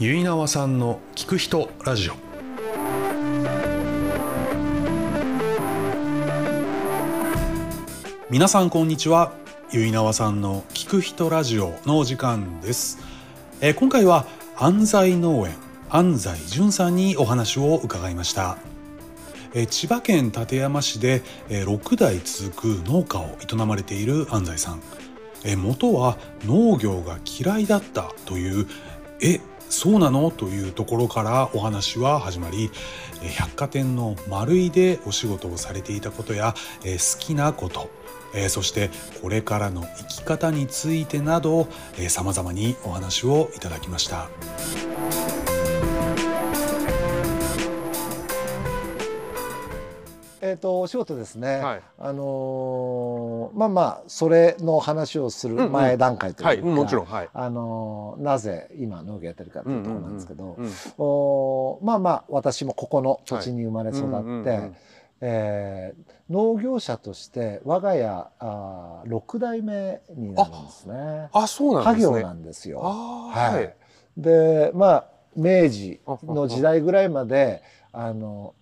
結縄さんの聞く人ラジオ。皆さんこんにちは。結縄さんの聞く人ラジオのお時間です、えー今回は安西農園安西淳さんにお話を伺いました。えー千葉県館山市でえー6代続く農家を営まれている安西さん。えー元は農業が嫌いだったというえそうなの？というところからお話は始まり百貨店の丸井でお仕事をされていたことや好きなことそしてこれからの生き方についてなどさまざまにお話をいただきました。えー、とお仕事ですね、はい。あのーまあまあそれの話をする前段階というか、はい、もちろん、はい。あのーなぜ今農業やってるかというところなんですけど、うんおーまあまあ私もここの土地に生まれ育って、うんうんうんえー農業者として我が家あ6代目になるんですね。あ、そうなん家ですね。業なんですよ。ははい。い。でまあ明治の時代ぐらいまであの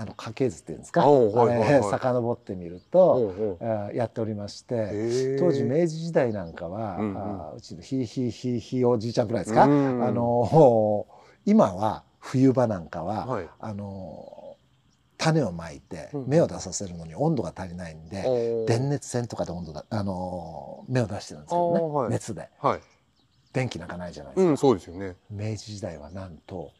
あの家系図っていうんですか、はいはい遡ってみるほと、やっておりまして当時明治時代なんかは、うんうん。あうちのひいひいひいひいおじいちゃんぐらいですか、うんあの今は冬場なんかは、はい。あの種をまいてうん芽を出させるのに温度が足りないんで、おー電熱線とかで温度だあの芽を出してるんですけどね、熱で。はい。電気なんかないじゃないですか。うん、そうですよね。明治時代はなんと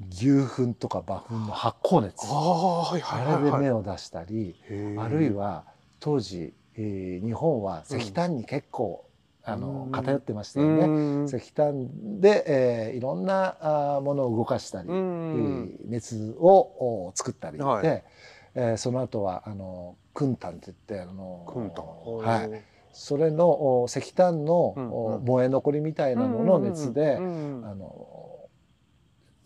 牛糞とか馬糞の発酵熱。ああ、れで芽を出したり、あるいは当時、えー日本は石炭に結構、あのうん偏ってましたうよね。ん。石炭で、えーいろんなあーものを動かしたり、うえんー熱をお作ったりで、はい。えーその後はあの燻炭って言ってあのくんたん。はい、それのお石炭の、燃え残りみたいなのの熱で、うん。あの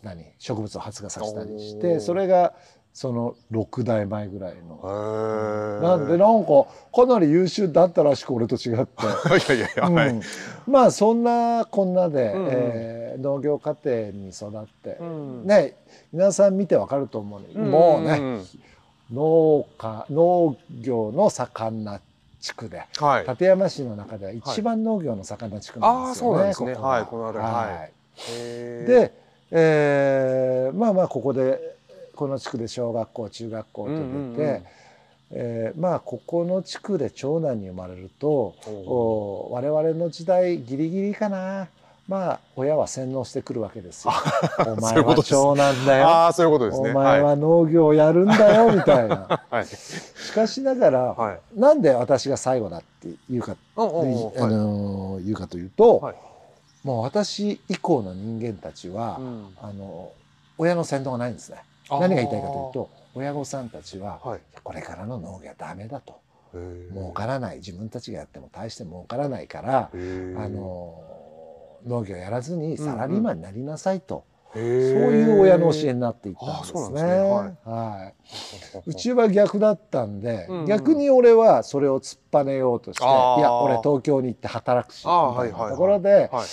何植物を発芽させたりしてそれがその6代前ぐらいの。なんでなんかかなり優秀だったらしく俺と違って、いやいやいや、はい。うん。まあそんなこんなで、うん。うんえー農業家庭に育って、うん。ね皆さん見てわかると思うのに、もうねん農家農業の盛んな地区ではい。館山市の中では一番農業の盛んな地区なんですよね。あーそうなんですね。ここはいこの辺り。ははい。で、えーまあまあここでこの地区で小学校中学校と出て、うんうんうんえーまあここの地区で長男に生まれるとおお我々の時代ギリギリかなまあ親は洗脳してくるわけですよ。お前は 長男だよ。ああ、そういうことですね。お前は農業やるんだよみたいな。はい。しかしながら、はい。なんで私が最後だって言うかおおおあはいの言うかというと、はいもう私以降の人間たちは、うん。あの親の先導がないんですね。何が言いたいかというと親御さんたちははい。これからの農業はダメだと。儲からない。自分たちがやっても大して儲からないから、あの農業やらずにサラリーマンになりなさいと、へそうーいう親の教えになっていったんですね。はい。うちは逆だったんで、うんうん。逆に俺はそれを突っぱねようとして、いや俺東京に行って働くしみあーたいなはいはいはい。ところで、はい。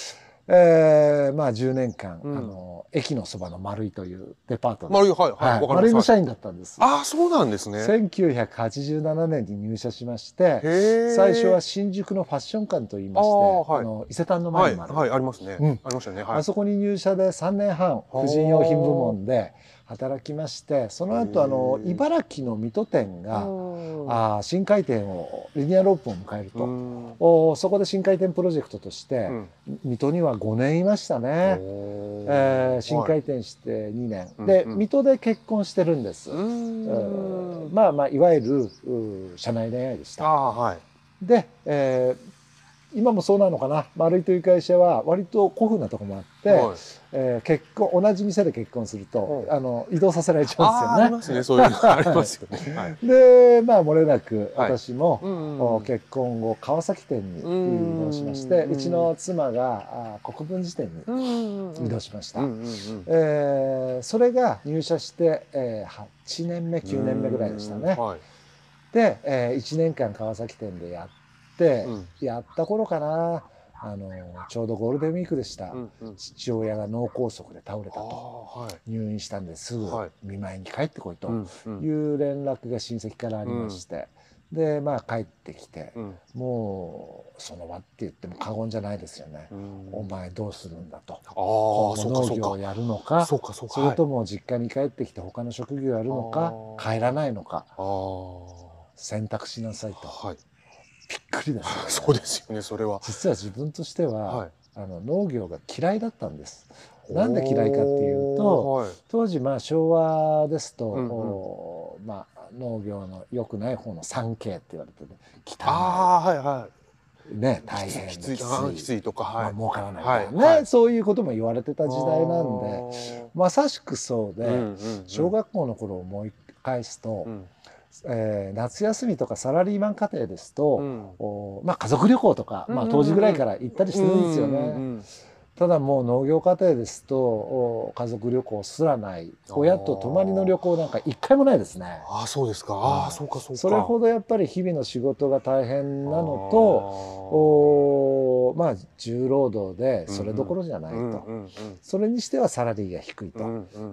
えーまあ10年間、うんあの駅のそばの丸井というデパートで、丸いはいははいい。わか丸井。の社員だったんです。ああ、そうなんですね。1987年に入社しまして最初は新宿のファッション館といいましてあーはいあの伊勢丹のはい前にもある、はいありますね。うんありましたね。はい。あそこに入社で3年半婦人用品部門で働きましてその後あの茨城の水戸店がうんあー新開店をリニアロープを迎えると、うん。おそこで新開店プロジェクトとして、うん。水戸には5年いましたね、おー。えー新はい。開店して2年、でうんうん。水戸で結婚してるんです、まあまあいわゆる社内恋愛でした。はい。で、えー今もそうなのかな？丸井という会社は割と古風なとこもあって、はいえー結婚同じ店で結婚すると、うんあの移動させられちゃあーありうんですよね。ますね。そういうのありますよね。はい。でまあ漏れなくはい私も、うんお結婚後川崎店に移動しましてうちの妻があ国分寺店にうん移動しました。えーそれが入社して、えー8年目9年目ぐらいでしたね。はい。で、え1年間川崎店でやって、うんやった頃かな。あのちょうどゴールデンウィークでした、うんうん。父親が脳梗塞で倒れたあと。あはい。入院したんですぐはい。見舞いに帰ってこいと。うんうん。いう連絡が親戚からありまして、でまあ帰ってきて、うん。もうその場って言っても過言じゃないですよね、うん。お前どうするんだと。農業をやるのかそうかそうか。それとも実家に帰ってきて他の職業やるのか帰らないのか。はい選択しなさいと。はいびっくりですよね。そうですよねそれは。実は自分としては、はい。あの農業が嫌いだったんです。なんで嫌いかっていうとはい。当時まあ昭和ですと、うんうん。おまあ、農業の良くない方の 3K って言われてねああはいは汚い。ねい大変きついきつい。あーきついとかまあ、はい儲からないからね、はいはい。そういうことも言われてた時代なんででまさしくそうで、うんうん。小学校の頃を思い返すと、うんえー夏休みとかサラリーマン家庭ですと、うん。おまあ、家族旅行とか、まあ、当時ぐらいから行ったりしてるんですよね。ただもう農業家庭ですとお家族旅行すらない。親と泊まりの旅行なんか一回もないですね。ああそうですか。はいああそうかそうか。それほどやっぱり日々の仕事が大変なのとまあ重労働でそれどころじゃないと、それにしてはサラリーが低いと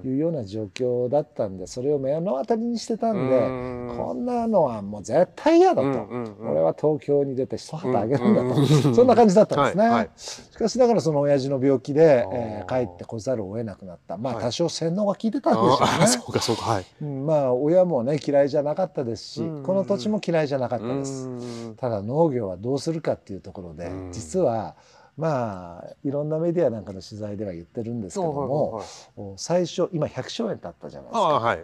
いうような状況だったんでそれを目の当たりにしてたんで、うんこんなのはもう絶対嫌だと、俺は東京に出て一旗あげるんだと、そんな感じだったんですね。はいはい。しかしながらその親父の病気で、えー帰ってこざるを得なくなった。まあはい。多少洗脳が効いてたんでしょあうね。あそうかそうかはい。うんまあ親もね嫌いじゃなかったですし、うんこの土地も嫌いじゃなかったです。うん。ただ農業はどうするかっていうところで、うん実はまあいろんなメディアなんかの取材では言ってるんですけども、最初今100兆円経ったじゃないですか。はい。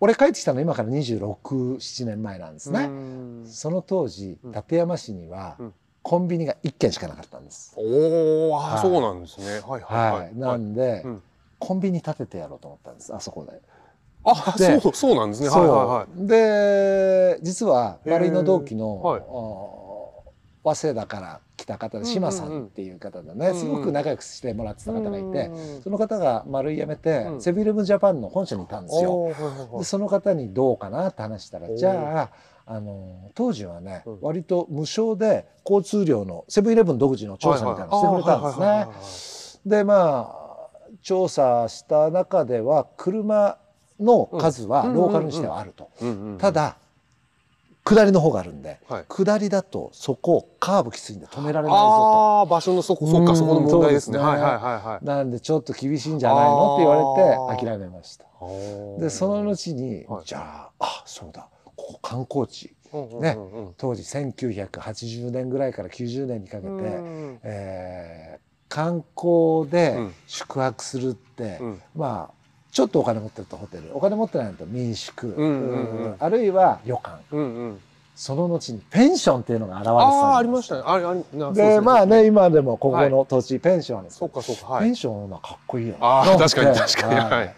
俺帰ってきたの今から267年前なんですね。うん。その当時うん。館山市にはうん。コンビニが1軒しかなかったんです。おおあはい。あそうなんですね。はいはいはい、なんで、うん。コンビニ建ててやろうと思ったんですあそこで。あでそうそうなんですね。はいはいはい。で実はへー。バリの同期の、はい。お早稲田から来た方で志麻さんっていう方でね、すごく仲良くしてもらってた方がいて、うんその方が丸い辞めて、うん。セブンイレブンジャパンの本社にいたんですよ。でその方にどうかなって話したらじゃああの当時はね、うん。割と無償で交通量のセブンイレブン独自の調査みたいなのしてくれたんですね。でまあ調査した中では車の数はうんローカルにしてはあると。ただ下りの方があるんではい。下りだとそこカーブきついんで止められないぞああ場所のそこそっうんかそこの問題ですね。ね。はいはいはいはい。と。なんでちょっと厳しいんじゃないのって言われて諦めました。でその後に、はい。じゃああそうだ。ここ観光地。ねうん当時1980年ぐらいから90年にかけて、うん。えー観光でうん。宿泊するって、うん。まあちょっとお金持ってるとホテル。お金持ってないと民宿、んうんうん。あるいは旅館。うんうん。その後にペンションっていうのが現れてたんああありましたね。あれあれでまあね今でもここの土地、ペンションです。そうかそうか。はい。ペンションはかっこいいよね。あーなんて確かに。確かにはい。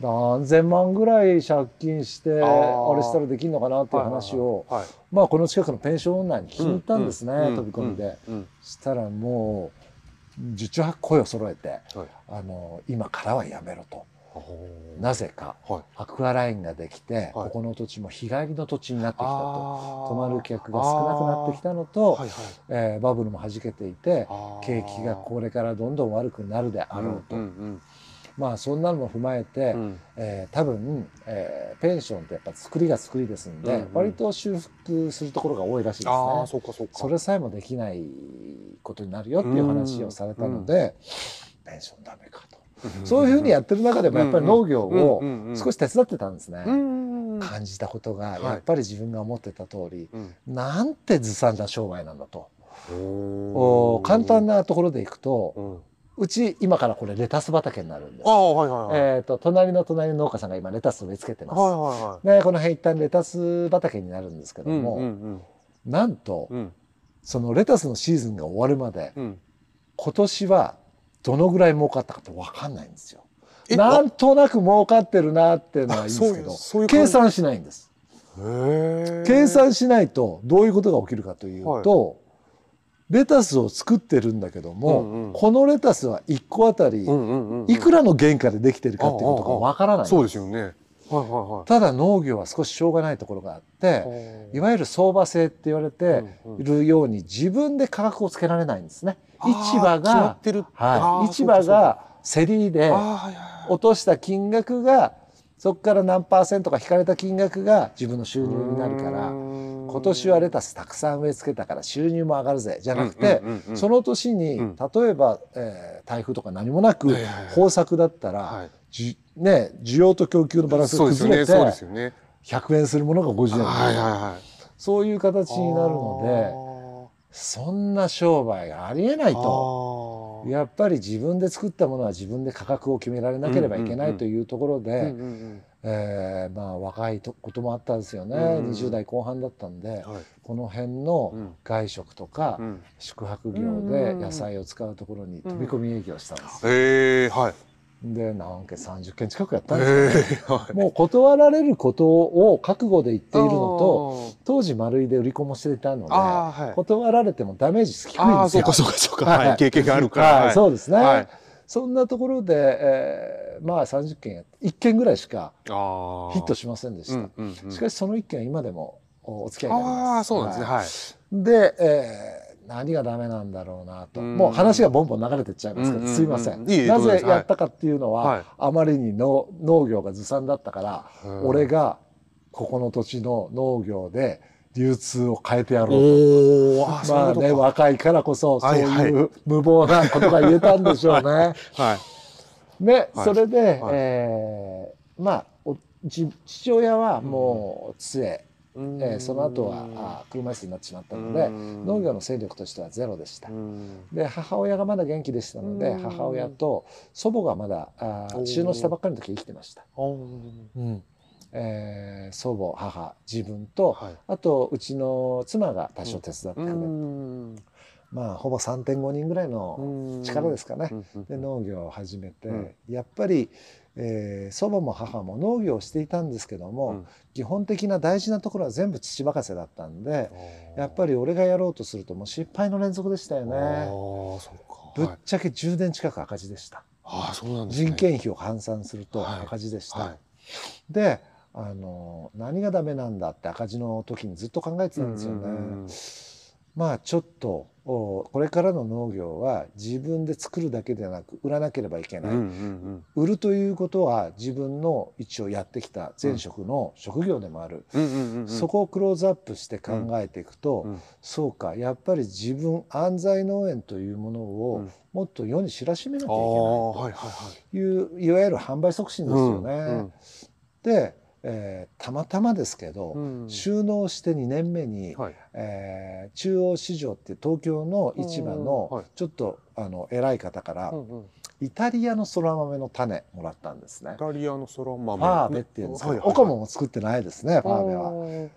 何千万ぐらい借金してあれしたらできるのかなっていう話を、はいはいまあこの近くのペンションオに聞きに行ったんですね、うん飛び込みで、うんうん。したらもう十中八声を揃えてはい。あの今からはやめろとなぜかはい。アクアラインができて、はい。ここの土地も日帰りの土地になってきたと。泊まる客が少なくなってきたのと、はいはい。えーバブルも弾けていて景気がこれからどんどん悪くなるであろうと、うんうんまあそんなのも踏まえて、うん。えー多分、えーペンションってやっぱ作りが作りですんで、うんうん。割と修復するところが多いらしいですああね。そうかそうか。それさえもできないことになるよっていう話をされたので、ペンションダメかと。そういうふうにやってる中でもやっぱり農業を少し手伝ってたんですね。うん感じたことがはい。やっぱり自分が思ってた通り、うん。なんてずさんな商売なんだと。おお簡単ななところでいくと、うん。うち今からこれレタス畑になるんです。はいはいはい。えっ、と隣の隣の農家さんが今レタスを植え付けてます。はいはいはい。ね、この辺一旦レタス畑になるんですけども、うんうん。なんとうん。そのレタスのシーズンが終わるまでうん。今年はどのぐらい儲かったかって分かんないんですよ。えなんとなく儲かってるなっていうのはいいんですけど計算しないんです。計算しないとどういうことが起きるかというと、レタスを作ってるんだけども、うんうん。このレタスは1個あたりうんうんうんいくらの原価でできてるかっていうことが分からない。そうですよね。はいはいただ農業は少ししょうがないところがあってはいいわゆる相場制って言われてうんうん。いるように自分で価格をつけられないんですね。あー市場がってるあはい、ー市場が競りで落とした金額がそこから何パーセントか引かれた金額が自分の収入になるから今今年はレタスたくさん植え付けたから収入も上がるぜ。じゃなくて、そのの年にうん。例えば、えー台風とか何もなく豊作だったら、はい。じね、需要と供給のバランスが崩れてねそうですよね。100円するものが50円。はいはいはい。そういう形になるのでそんな商売がありえないと。とやっぱり自分で作ったものは自分で価格を決められなければいけないうんうんうんというところで、うんうんうん。えーまあ若いとこともあったんですよね、うん20代後半だったんで、はい。この辺のうん。外食とかうん。宿泊業で野菜を使うところに飛び込み営業したんですよ。へえはいで何件30件近くやったんへですよ、ね。えはい。もう断られることを覚悟で言っているのと当時丸井で売り子もしていたのであーはい。断られてもダメージ低いんああですよ。そうかそうかそうか。はい。はい経験があるから。はい、そうですね、はい。そんなところで、えーまあ30件やって1件ぐらいしかああヒットしませんでした、うんうんうん。しかしその1件は今でもおお付き合いがあります。ああそうなんですね。はい。はい。で、えー何がダメなんだろうなと、うん。もう話がボンボン流れてっちゃいますけど、すいません。なぜやったかっていうのは、はい。あまりにの農業がずさんだったから、うん。俺がここの土地の農業で流通を変えてやろうと。まあね若いからこそそうはい。う無謀なことが言えたんでしょうね。はい。ね、はい。それで、はい。えーまあ父親はもう杖、えーその後はあー車椅子になってしまったので、農業の勢力としてはゼロでした。で母親がまだ元気でしたので、うん。母親と祖母がまだあ収納したばっかりの時生きてました。のうん。えー祖母母自分と、はい。あとうちの妻が多少手伝ってくれて、うん。まあほぼ3.5人ぐらいの力ですかね。で農業を始めて、うん。やっぱり、えー祖母も母も農業をしていたんですけども、うん基本的な大事なところは全部父任せだったんでやっぱりり俺がやろうとするともう失敗の連続でしたよあね。あそうかぶっはいちゃけ10年近く赤字でした。ああそうなんですね人件費を換算するとはい赤字でした。はいであの何がダメなんだって赤字の時にずっと考えてたんですよね。うんうんうんまあちょっとおこれからの農業は自分で作るだけでなく売らなければいけない、うんうん売るということは自分の一応やってきた前職の職業でもある、うんうんうんうん。そこをクローズアップして考えていくと、うん。そうかやっぱり自分安西農園というものうをん。もっと世に知らしめなきゃいけないはいはいはい。といういわゆる販売促進ですよね。うん。で、えーたまたまですけど、うん。収納して2年目に、はい。えー中央市場って東京の市場うんのはい。ちょっとあの偉い方からうんうん。イタリアのそら豆の種もらったんですね。イ。タリアのそら豆。ファーベっていうんですけど、はいはいオカモも作ってないですね、ファーベは。い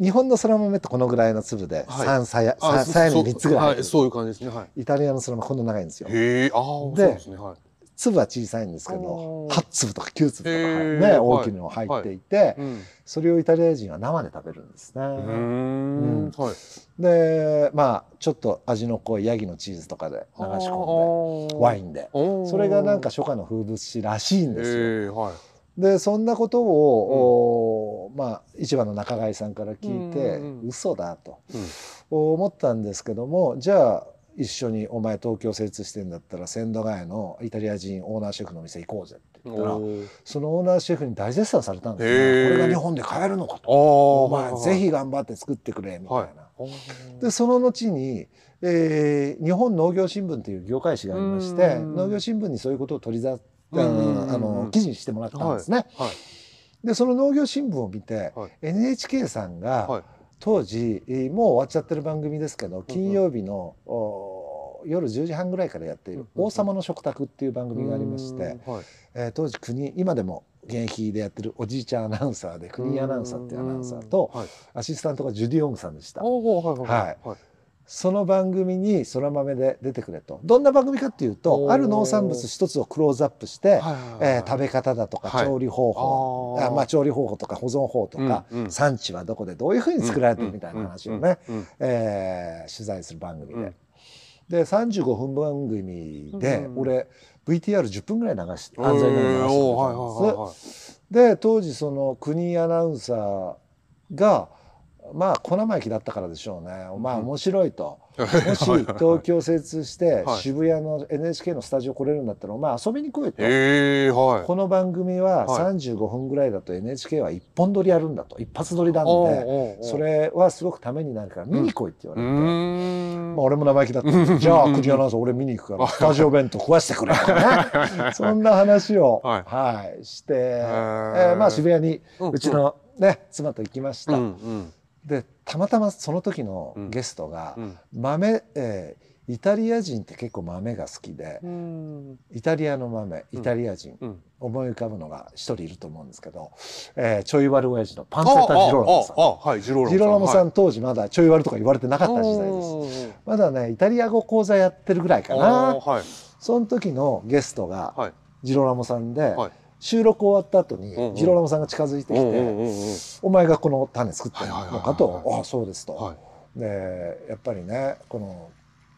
日本のそら豆ってこのぐらいの粒ではい。3さやあささやに3つぐらいはいそういう感じですね。はイタリアのそら豆こんな長いんですよ。い。へえああそうでですね。はい粒は小さいんですけどおー。8粒とか9粒とか、ね、はい。大きいの入っていて、うん。それをイタリア人は生で食べるんですね。うーん。はい。でまあちょっと味の濃いヤギのチーズとかで流し込んでワインンでそれがなんか初夏の風物詩らしいんですよ。ええはい。でそんなことを、おまあ市場の仲買さんから聞いて、うんうん。嘘だとうん。思ったんですけどもじゃあ一緒にお前東京精通してんだったら千駄ヶ谷のイタリア人オーナーシェフの店行こうぜって言ったらそのオーナーシェフに大絶賛されたんですね。これが日本で買えるのかと。あおあ前ぜひ頑張って作ってくれみたいな。はい。でその後に、えー日本農業新聞という業界誌がありましてうん。農業新聞にそういうことを取りざうん。うんうんあの記事にしてもらったんですね。はい。でその農業新聞を見て、はい。NHK さんが、はい。当時えーもう終わっちゃってる番組ですけど金曜日の、お夜10時半ぐらいからやっている「うんうんうん。王様の食卓」っていう番組がありまして、うんはい。えー当時国今でも現役でやってるおじいちゃんアナウンサーで国井アナウンサーっていうアナウンサーとはい。アシスタントがジュディ・オングさんでした。はいはいはい。その番組にそら豆で出てくれと。どんな番組かっていうおとー。ある農産物一つをクローズアップして、はいえー食べ方だとかはい。調理方法、あー。あまあ、調理方法とか保存法とか、うんうん。産地はどこでどういうふうに作られてるみたいな話をね、うんうんえー取材する番組で。うんで35分番組でうん俺 VTR10 分ぐらい流してえー安西の流して。で当時その国アナウンサーがまあ小生意気だったからでしょうね。まあ面白いと。もし東京精通してはい。渋谷の NHK のスタジオ来れるんだったらまあ遊びに来いと。ええはい。この番組ははい。35分ぐらいだと NHK は一本撮りやるんだと。一発撮りなんおうでおうおうそれはすごくためになるから見に来いって言わうれて、ーん。まあ、俺も生意気だったんで じゃあ国アナウンサー俺見に行くから スタジオ弁当食わしてくれとかね。そんな話を、はい。はいして、えー。ーまあ、渋谷にうん。うちの、ね、妻と行きました。うんうんでたまたまその時のゲストがうん豆、えーイタリア人って結構豆が好きでうんイタリアの豆イタリア人、うん。思い浮かぶのが一人いると思うんですけど、えーちょい悪親父のパンツェッタ・ジローラモさん。はいジローラモさん。当時まだちょい悪とか言われてなかった時代です。す。まだねイタリア語講座やってるぐらいかあな。ーはいその時のゲストがはい。ジローラモさんで、はい収録終わった後にジローラモさんが近づいてきて「うんうんうんうんお前がこの種作ってるのか?」とはい「ああそうです」と。はい。でやっぱりねこの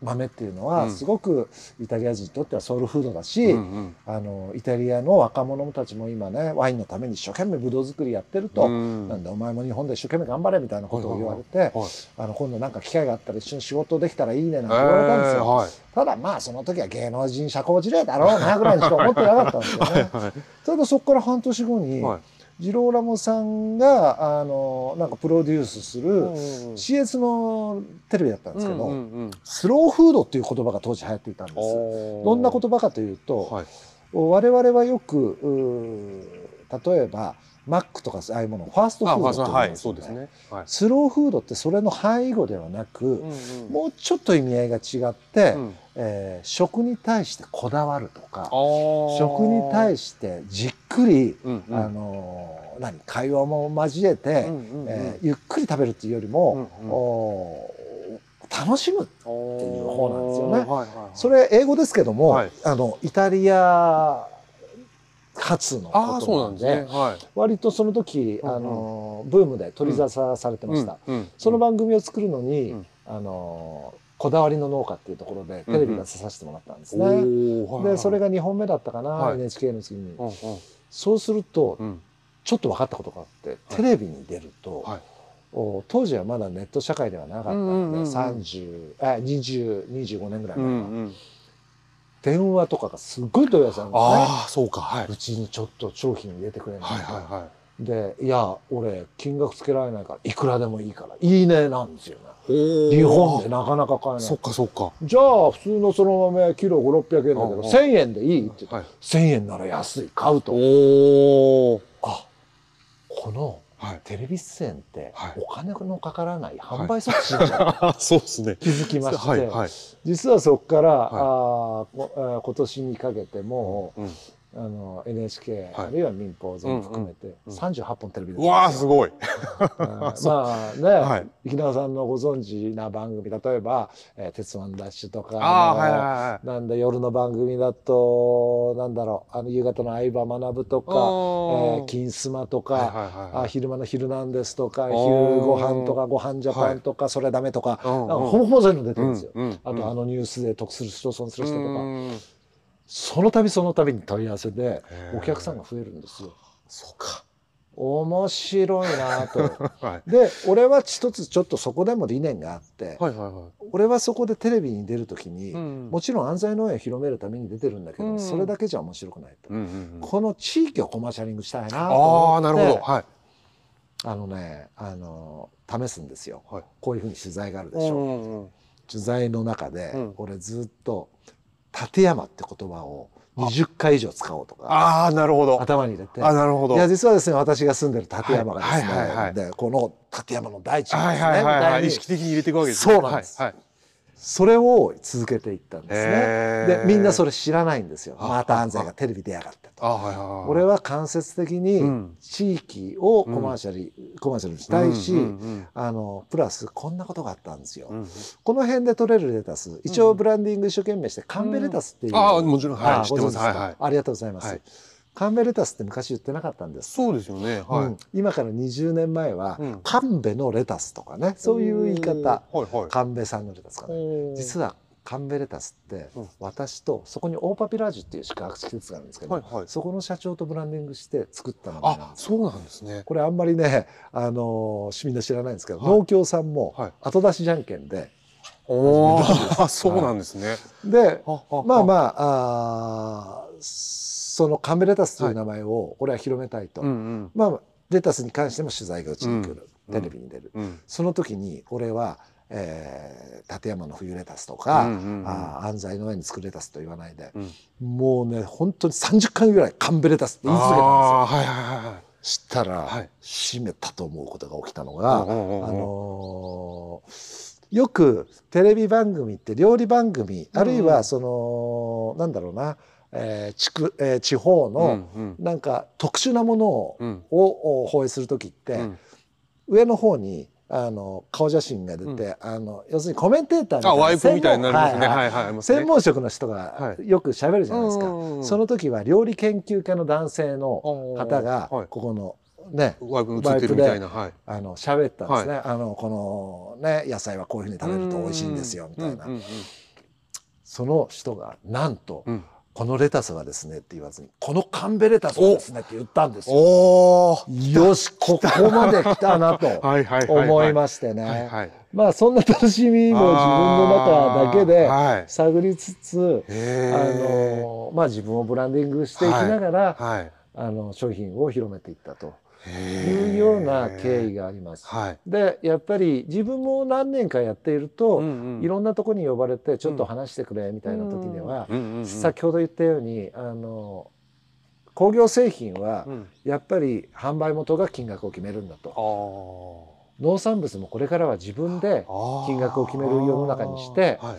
豆っていうのはうん。すごくイタリア人にとってはソウルフードだし、うんうん。あのイタリアの若者たちも今ねワインのために一生懸命ブドウ作りやってると、うん。なんでお前も日本で一生懸命頑張れみたいなことを言われて、はいあの今度なんか機会があったら一緒に仕事できたらいいねなんて言われたんですよ、えーはい。ただまあその時は芸能人社交辞令だろうなぐらいにしか思ってなかったんですよね。はいただそこから半年後に、はいジローラモさんがあのなんかプロデュースする、CS のテレビだったんですけど、うんうんうん。スローフードっていう言葉が当時流行っていたんです。どんな言葉かというと、はい。我々はよく例えばマックとかああいうものをファーストフあードと言い。ますよね。はい。スローフードってそれの範囲語ではなく、うん。うんもうちょっと意味合いが違って、うん。えー食に対してこだわるとか食に対してじっくり、うんうん。あのー何会話も交えて、うんうんうん。えーゆっくり食べるっていうよりも、うんうん。おー楽しむっていう方なんですよね。はいはいはい。それ英語ですけども、はい。あのイタリア発のああそうことなんですね。ではい。割とその時、うんうん。あのブームで取り沙汰されてました、うんうんその番組を作るのに、うん。あのこだわりの農家っていうところでテレビが出させてもらったんですね。でそれが2本目だったかな、はい。NHK の次に、うんうん。そうするとうん。ちょっと分かったことがあって、テレビに出ると、はい。お当時はまだネット社会ではなかったうんうんんで、うんうん。30あ2025年ぐらいうん前か。な、うん電話とかがすっごい問い合わせあるんですね。ああそうか。はい。うちにちょっと商品入れてくれないか、はいはいはい。で「いや俺金額つけられないからいくらでもいいからいいね」なんですよね。お日本でなかなか買えない。そっかそっか。じゃあ普通のその豆キロ5600円だけどうんうん。1000円でいいって言ってはい1000円なら安い買うと。おおあこのはい。テレビ出演ってはい。お金のかからない販売促進じゃんあ そうですね。気づきまして、はいはい。実はそこから、はい。あ今年にかけてもうんあの NHK、はい。あるいは民放全部含めてうん。うん38本テレビ出てうわあすごい。う ん まあね、はい。池田さんのご存知な番組例えば「えー鉄腕ダッシュ」とかあはいはいはいなんだ夜の番組だとなんだろうあの夕方の相葉学とか「えー金スマ」とか、はいはいはいあ昼間の「ヒルナンデス」とか「ー。昼ご飯とか「ご飯ジャパン」とか「それダメ」とか、ほぼほぼそういうの出てるんですよ。あとあのニュースで得する人損する人とか、うんその度その度に問い合わせでお客さんが増えるんですよ。そうか。面白いなと。はい。で俺は一つちょっとそこでも理念があって、はいはいはい。俺はそこでテレビに出る時に、うんもちろん安西農園を広めるために出てるんだけど、うんそれだけじゃ面白くないと、うんうんうん。この地域をコマーシャリングしたいなとあ思ってあなるほど。はい。あのねあの試すんですよ、はい。こういうふうに取材があるでうしょ、んうんうん。取材の中で、うん。俺ずっと「立山」って言葉を20回以上使おうとか。ああなるほど。頭に入れて。あなるほど。いや実はですね私が住んでる立山がですね、はいはいはいこの立山の大地がはいですね、はいはいはいみたいに意識的に入れていくわけですそうなんです。はいはいそれを続けていったんですね。でみんなそれ知らないんですよ。あまた安西がテレビ出やがってと。俺は間接的にうん。地域をコマーシャル、コマーシャルにしたいし、うんうんあのプラスこんなことがあったんですよ。うんうん。この辺で取れるレタス一応ブランディング一生懸命して神戸レタスっていう、ああもちろん。はいはいはい。ありがとうございます。はい神戸レタスって昔言ってなかったんです。そうですよね。うはい。ん。今から20年前は、うん。神戸のレタスとかね。そういう言い方。はいはい。神戸産のレタスかね。実ははカンベレタスってうん。私とそこにオーパピラージュっていう宿泊施設があるんですけど、はいはい。そこの社長とブランディングして作った名前なんあそうなんですね。これあんまりね、あのーみんな知らないんですけど、はい。農協さんもはい。後出しじゃんけんで、お始めたんですあそうなんですね。ではは。まあまああーそのカンベレタスという名前を俺は広めたいと、うんうん。まあレタスに関しても取材がうちに来る、うんテレビに出る、うんその時に俺は、えー立山の冬レタスとか、うんうんうん。あー安西の上に作るレタスと言わないで、うん。もうね本当に30回ぐらいカンベレタスって言い続けたんですよ。はいはいはいはい。したら、はい。閉めたと思うことが起きたのが、うんうんうんう。んあのーよくテレビ番組って料理番組、あるいはそのなんだろうな、えー地区えー地方のうんなんか特殊なものを,、うん。を放映する時って、うん。上の方にあの顔写真が出て、あの要するにコメンテーターみたいなあワイプみたいになりますね。専門はいはい専門職の人がはい。よく喋るじゃないですか、うんうんうんその時は料理研究家の男性の方がはい。ここのねワイプ映ってるみたいな。はい。あの喋ったんですね、あのこのね野菜はこういうふうに食べると美味しいんですよみたいな、うんうん。その人がなんと、うんこのレタスはですねって言わずにこのカンベレタスはですねって言ったんですよ。おー。よしここまで来たなと はいはいはいはい。思いましてね、はいはい。まあそんな楽しみも自分の中だけで探りつつ、へあーのまあ自分をブランディングしていきながら、はい。あの商品を広めていったといいうような経緯があります。はいでやっぱり自分も何年かやっていると、うんうん。いろんなとこに呼ばれてちょっと話してくれみたいな時には、うん。うんうん先ほど言ったようにあの工業製品はうん。やっぱり販売元が金額を決めるんだと。農産物もこれからは自分で金額を決める世の中にしてはい。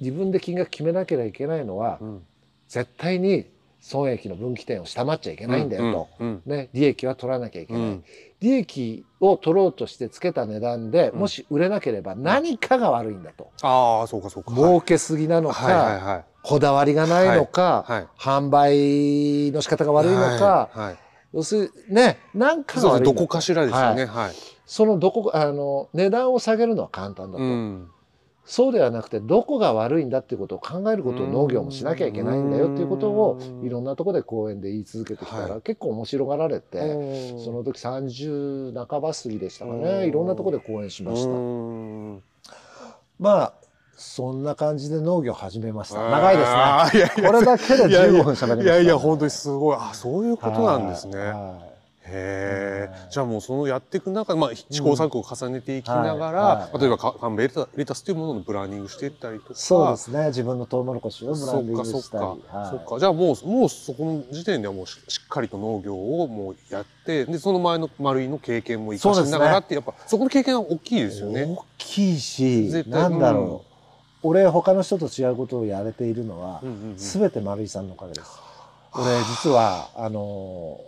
自分で金額決めなければいけないのはうん。絶対に損益の分岐点を下回っちゃいけないんだよと、うんうんね、利益は取らなきゃいけない、うん。利益を取ろうとしてつけた値段でうん。もし売れなければ何かが悪いんだと、ああそうかそうか。儲けすぎなのか、はいはいはい。こだわりがないのか、はい販売の仕方が悪いのか、はいはい。要するにね何かが悪いどこかしらですよねはい。そのどこあの値段を下げるのは簡単だと、うんそうではなくてどこが悪いんだっていうことを考えることを農業もしなきゃいけないんだよっていうことをうんいろんなところで講演で言い続けてきたら、はい。結構面白がられて、うん。その時30半ば過ぎでしたかうんね。いろんなところで講演しました。うん。まあそんな感じで農業始めました。長いですね。あーいやいやこれだけでいやいや15分喋りました、ね、いやいや本当にすごい。あそういうことなんですね。はいはいへえうん。じゃあもうそのやっていく中で、まあ、試行錯誤を重ねていきながら、例えばカカンベレタレタスというもののブランディングしていったりとか。そうですね。自分のトウモロコシをブランディングしたり。かそっか、はい。そっか。じゃあもうもうそこの時点ではもうししっかりと農業をもうやってでその前の丸いの経験も生かしながらって、やっぱそこの経験は大きいですよね。大きいし絶対。なんだろう、俺他の人と違うことをやれているのは、うんうんうん。全て丸井さんのおかげです俺実はあの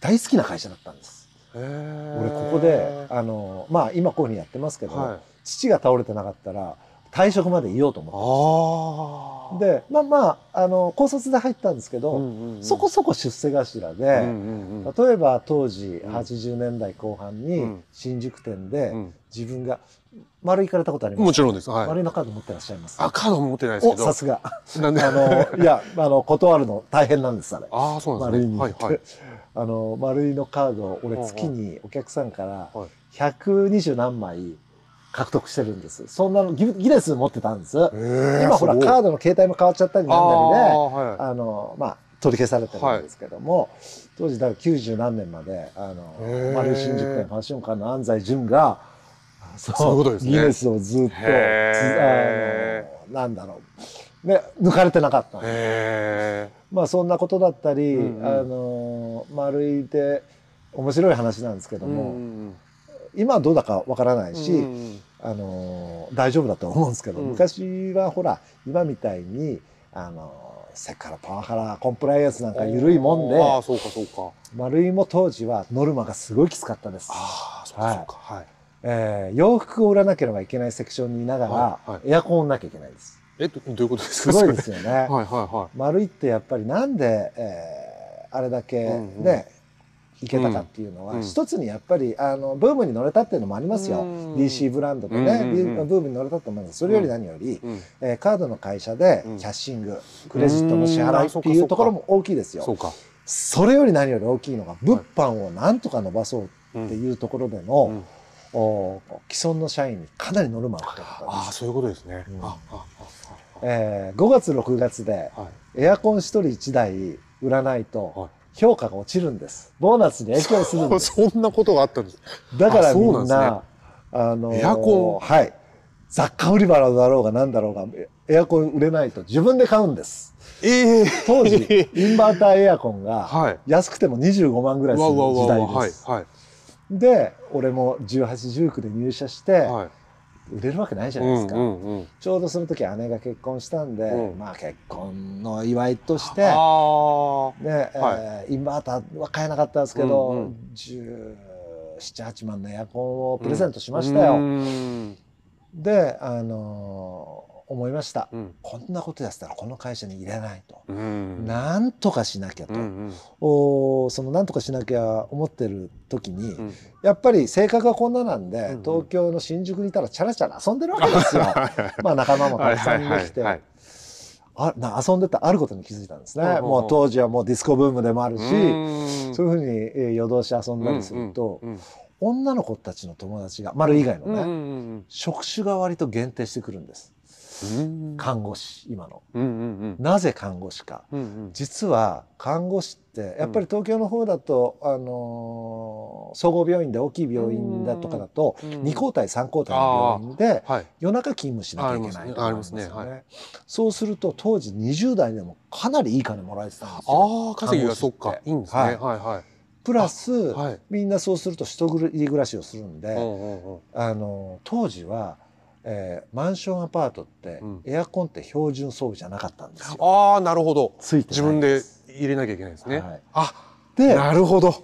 大好きな会社だったんです。俺ここであのまあ今こういうふうにやってますけど、はい、父が倒れてなかったら退職までいようと思あってでまあまああの高卒で入ったんですけど、うんうんうん。そこそこ出世頭で、うんうんうん例えば当時ん80年代後半うにん。新宿店でうん。自分が丸井行かれたことあります。もちろんです。はい。丸井のカード持ってらっしゃいます。あカードも持ってないですけど。おさすが。なんで？あのいやあの断るの大変なんですあれ。ああそうなんですね。丸井にはいはい。あの丸井のカードを俺月にお客さんからはい。120何枚獲得してるんです。そんなのギギネス持ってたんです。今ほらカードの携帯も変わっちゃったりなんだりであーはい。あのまあ取り消されてるんですけども、当時だから90何年まであの丸井新宿店ファッション館の安西淳がそそういうことですね。ギネスをずっとあのなんだろう。ね抜かれてなかった。まあそんなことだったり、うんうん。あの丸いで面白い話なんですけえ。ども、ん今はどうだかわからないし、うんあの大丈夫だと思うんですけど、うん。昔はほら今みたいにあのセクハラパワハラコンプライアンスなんか緩いもんでああそうかそうか。丸いも当時はノルマがすごいきつかったです。ああそうかそうか。はい。えー洋服を売らなければいけないセクションにいながら、はいはい。エアコンをなきゃいけないです。えどどういうことですすか。ごいですよね。はいはいはい。丸いってやっぱりなんで、えーあれだけうんうん。ね、いけたかっていうのは、うん一つにやっぱりあのブームに乗れたっていうのもありますよ、うん。DC ブランドでね、うんうんうん。ブームに乗れたと思います。それより何より、うんえーカードの会社でうん。キャッシング、クレジットの支払いっていうところも大きいですよ、そうかそれより何より大きいのが物販をなんとか伸ばそうっていうところでの、既存の社員にかなりノルマをかけてたんです、ああそういうことですね、うん。えー5月6月でエアコン1人1台売らないとはい。評価が落ちるんです。ボーナスに影響するんです。そんなことがあったんです。だからみあそうなんですね。んなあのーエアコン？はい。雑貨売り場だろうが何だろうがエアコン売れないと自分で買うんです。ええ当時 インバーターエアコンがはい。安くても25万ぐらいする時代うわはいですはいで俺も1819で入社してはい。売れるわけないじゃないですか、うんうんうん。ちょうどその時姉が結婚したんで、うん。まあ結婚の祝いとしてああねえーインバーターは買えなかったんですけど、うんうん。1718万のエアコンをプレゼントしましたよ。うん。で、あのー思いました、うん。こんなことやってたらこの会社に入れないと、うん。なんとかしなきゃと、うんうん。おそのなんとかしなきゃ思ってる時に、うん。やっぱり性格がこんななんで、うんうん。東京の新宿にいたらチャラチャラ遊んでるわけですよ。まあ仲間もたくさんできて。はいはいはいはい。あな遊んでたあることに気づいたんですね、うんうんう。んもう当時はもうディスコブームでもあるし、うん。そういうふうにえー夜通し遊んだりすると、うんうん。女の子たちの友達が丸以外のね、うんうん職種が割と限定してくるんです。うん看護師今の。うんうんなぜ看護師か。うんうん。実は看護師ってやっぱり東京の方だと、あのー総合病院で大きい病院だとかだと、うん2交代3交代の病院ではい。夜中勤務しなきゃいけないとかありますねよありまそうすると当時20代でもかなりいい金もらえてたんですよ。ああ稼ぎがそっかいいんですね。はい。はいはい。プラス、はい。みんなそうすると一人暮らしをするんで、うんうんうん。あの当時は、えーマンションアパートって、うん。エアコンって標準装備じゃなかったんですよ。ああなるほど。ついて自分で入れなきゃいけないですね。はい。あでなるほど。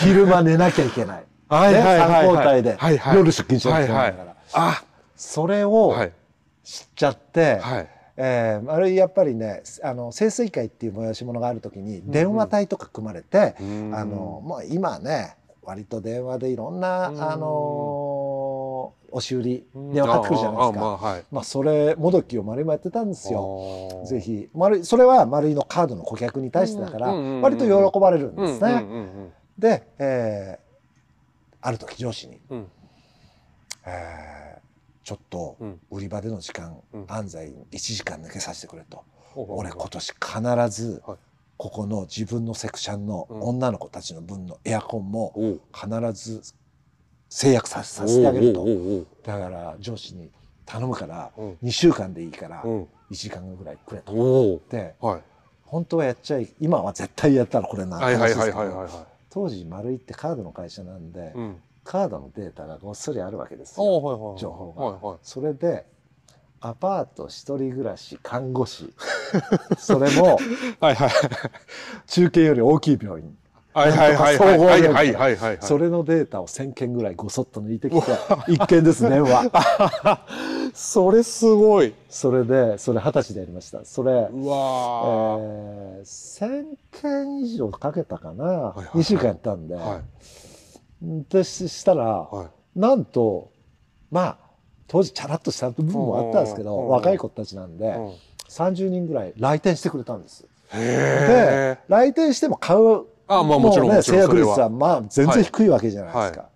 昼間寝なきゃいけない。はいはいはい交代で、はいはい。夜出勤しなきゃいけないから、あ。それをはい。知っちゃって、はい。えーあれやっぱりねあの清水会っていう催し物がある時に電話帯とか組まれて、うん。あのもう今ね割と電話でいろんな、うん。あの押し売りかかってくるじゃないですか。まあはい。まあそれもどきを丸井もやってたんですよ。よぜひ。丸井それは丸井のカードの顧客に対してだから割と喜ばれるんうんですね。で、えーある時上司に、うん。えーちょっとうん。売り場での時間、うん。安西1時間抜けさせてくれと。うん俺今年必ずはい。ここの自分のセクションのうん。女の子たちの分のエアコンも必ず制約ささせてあげると。だから上司に頼むからうん。2週間でいいからうん。1時間ぐらいくれと。ではい。本当はやっちゃい今は絶対やったらこれな当時丸いってカードの会社なんでいうん。カードのデータがごっそりあるわけですよ。はいはい。情報が。はいはい。それでアパート一人暮らし看護師。それも はいはい。中継より大きい病院はいはいはいはい。はいはいそれのデータを1,000件ぐらいごそっと抜いてきて一件ですね はそれすごい。それでそれ二十歳でやりました。それうわ、えー、1,000件以上かけたかな、はいはいはい、2週間やったんで、はい、でしたら、はい、なんとまあ当時チャラッとした部分もあったんですけど、若い子たちなんで、30人ぐらい来店してくれたんです。で来店しても買うあまあもちろんうね制約率は。はまあ全然低いわけじゃないですか。は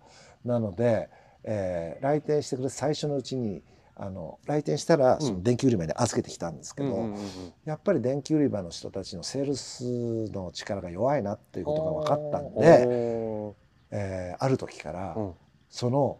なので、えー来店してくれ最初のうちにあの来店したらその電気売り場に預けてきたんですけど、うんうんうんやっぱり電気売り場の人たちのセールスの力が弱いなっていうことが分かったんで、おえーある時から、ーうん。その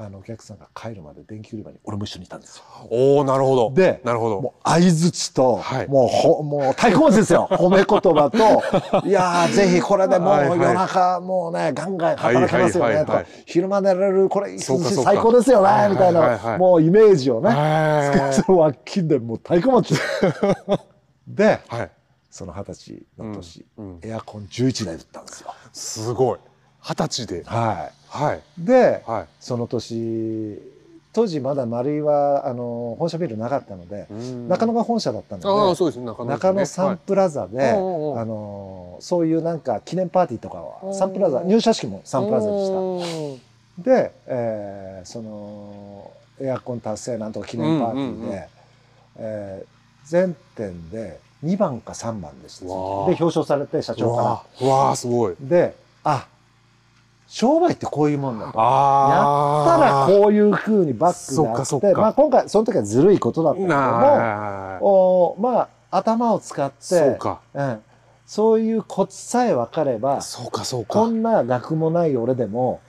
あのお客さんが帰るまで電気売り場に俺も一緒にいたんですよ。おーなるほど。でなるほど。もう相づちと、はい。もうほもう太鼓持ちですよ。褒め言葉と。いやーぜひこれでもう夜中もうねガンガン働けますよねと。昼間寝られるこれ最高ですよねはいみたいな。いもうイメージをね。へーその脇金でもう太鼓持ち。ではい。その二十歳の年、うんエアコン11台売ったんですよ。すごい二十歳で。ははい。い、ではい。その年当時まだ丸井はあの本社ビルなかったので、中野が本社だったのでああそうです。ね中野中野サンプラザで、はい。あのそういうなんか記念パーティーとかはサンプラザ入社式もサンプラザでした。で、えー、そのエアコン達成なんとか記念パーティーで、うんうんうん、えー、全店で2番か3番でした。で表彰されて社長から。わあすごい。であ商売ってこういうもんだと。やったらこういうふうにバックがあってまあ今回その時はずるいことだったけどもおまあ頭を使ってそうか、うん、そういうコツさえ分かればそうかそうか。こんな学もない俺でも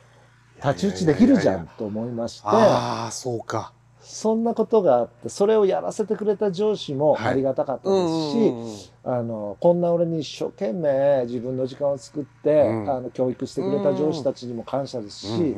太刀打ちできるじゃんと思いましてああそうかそんなことがあってそれをやらせてくれた上司もありがたかったですし、あのこんな俺に一生懸命自分の時間を作って、うん、あの教育してくれた上司たちにも感謝ですし、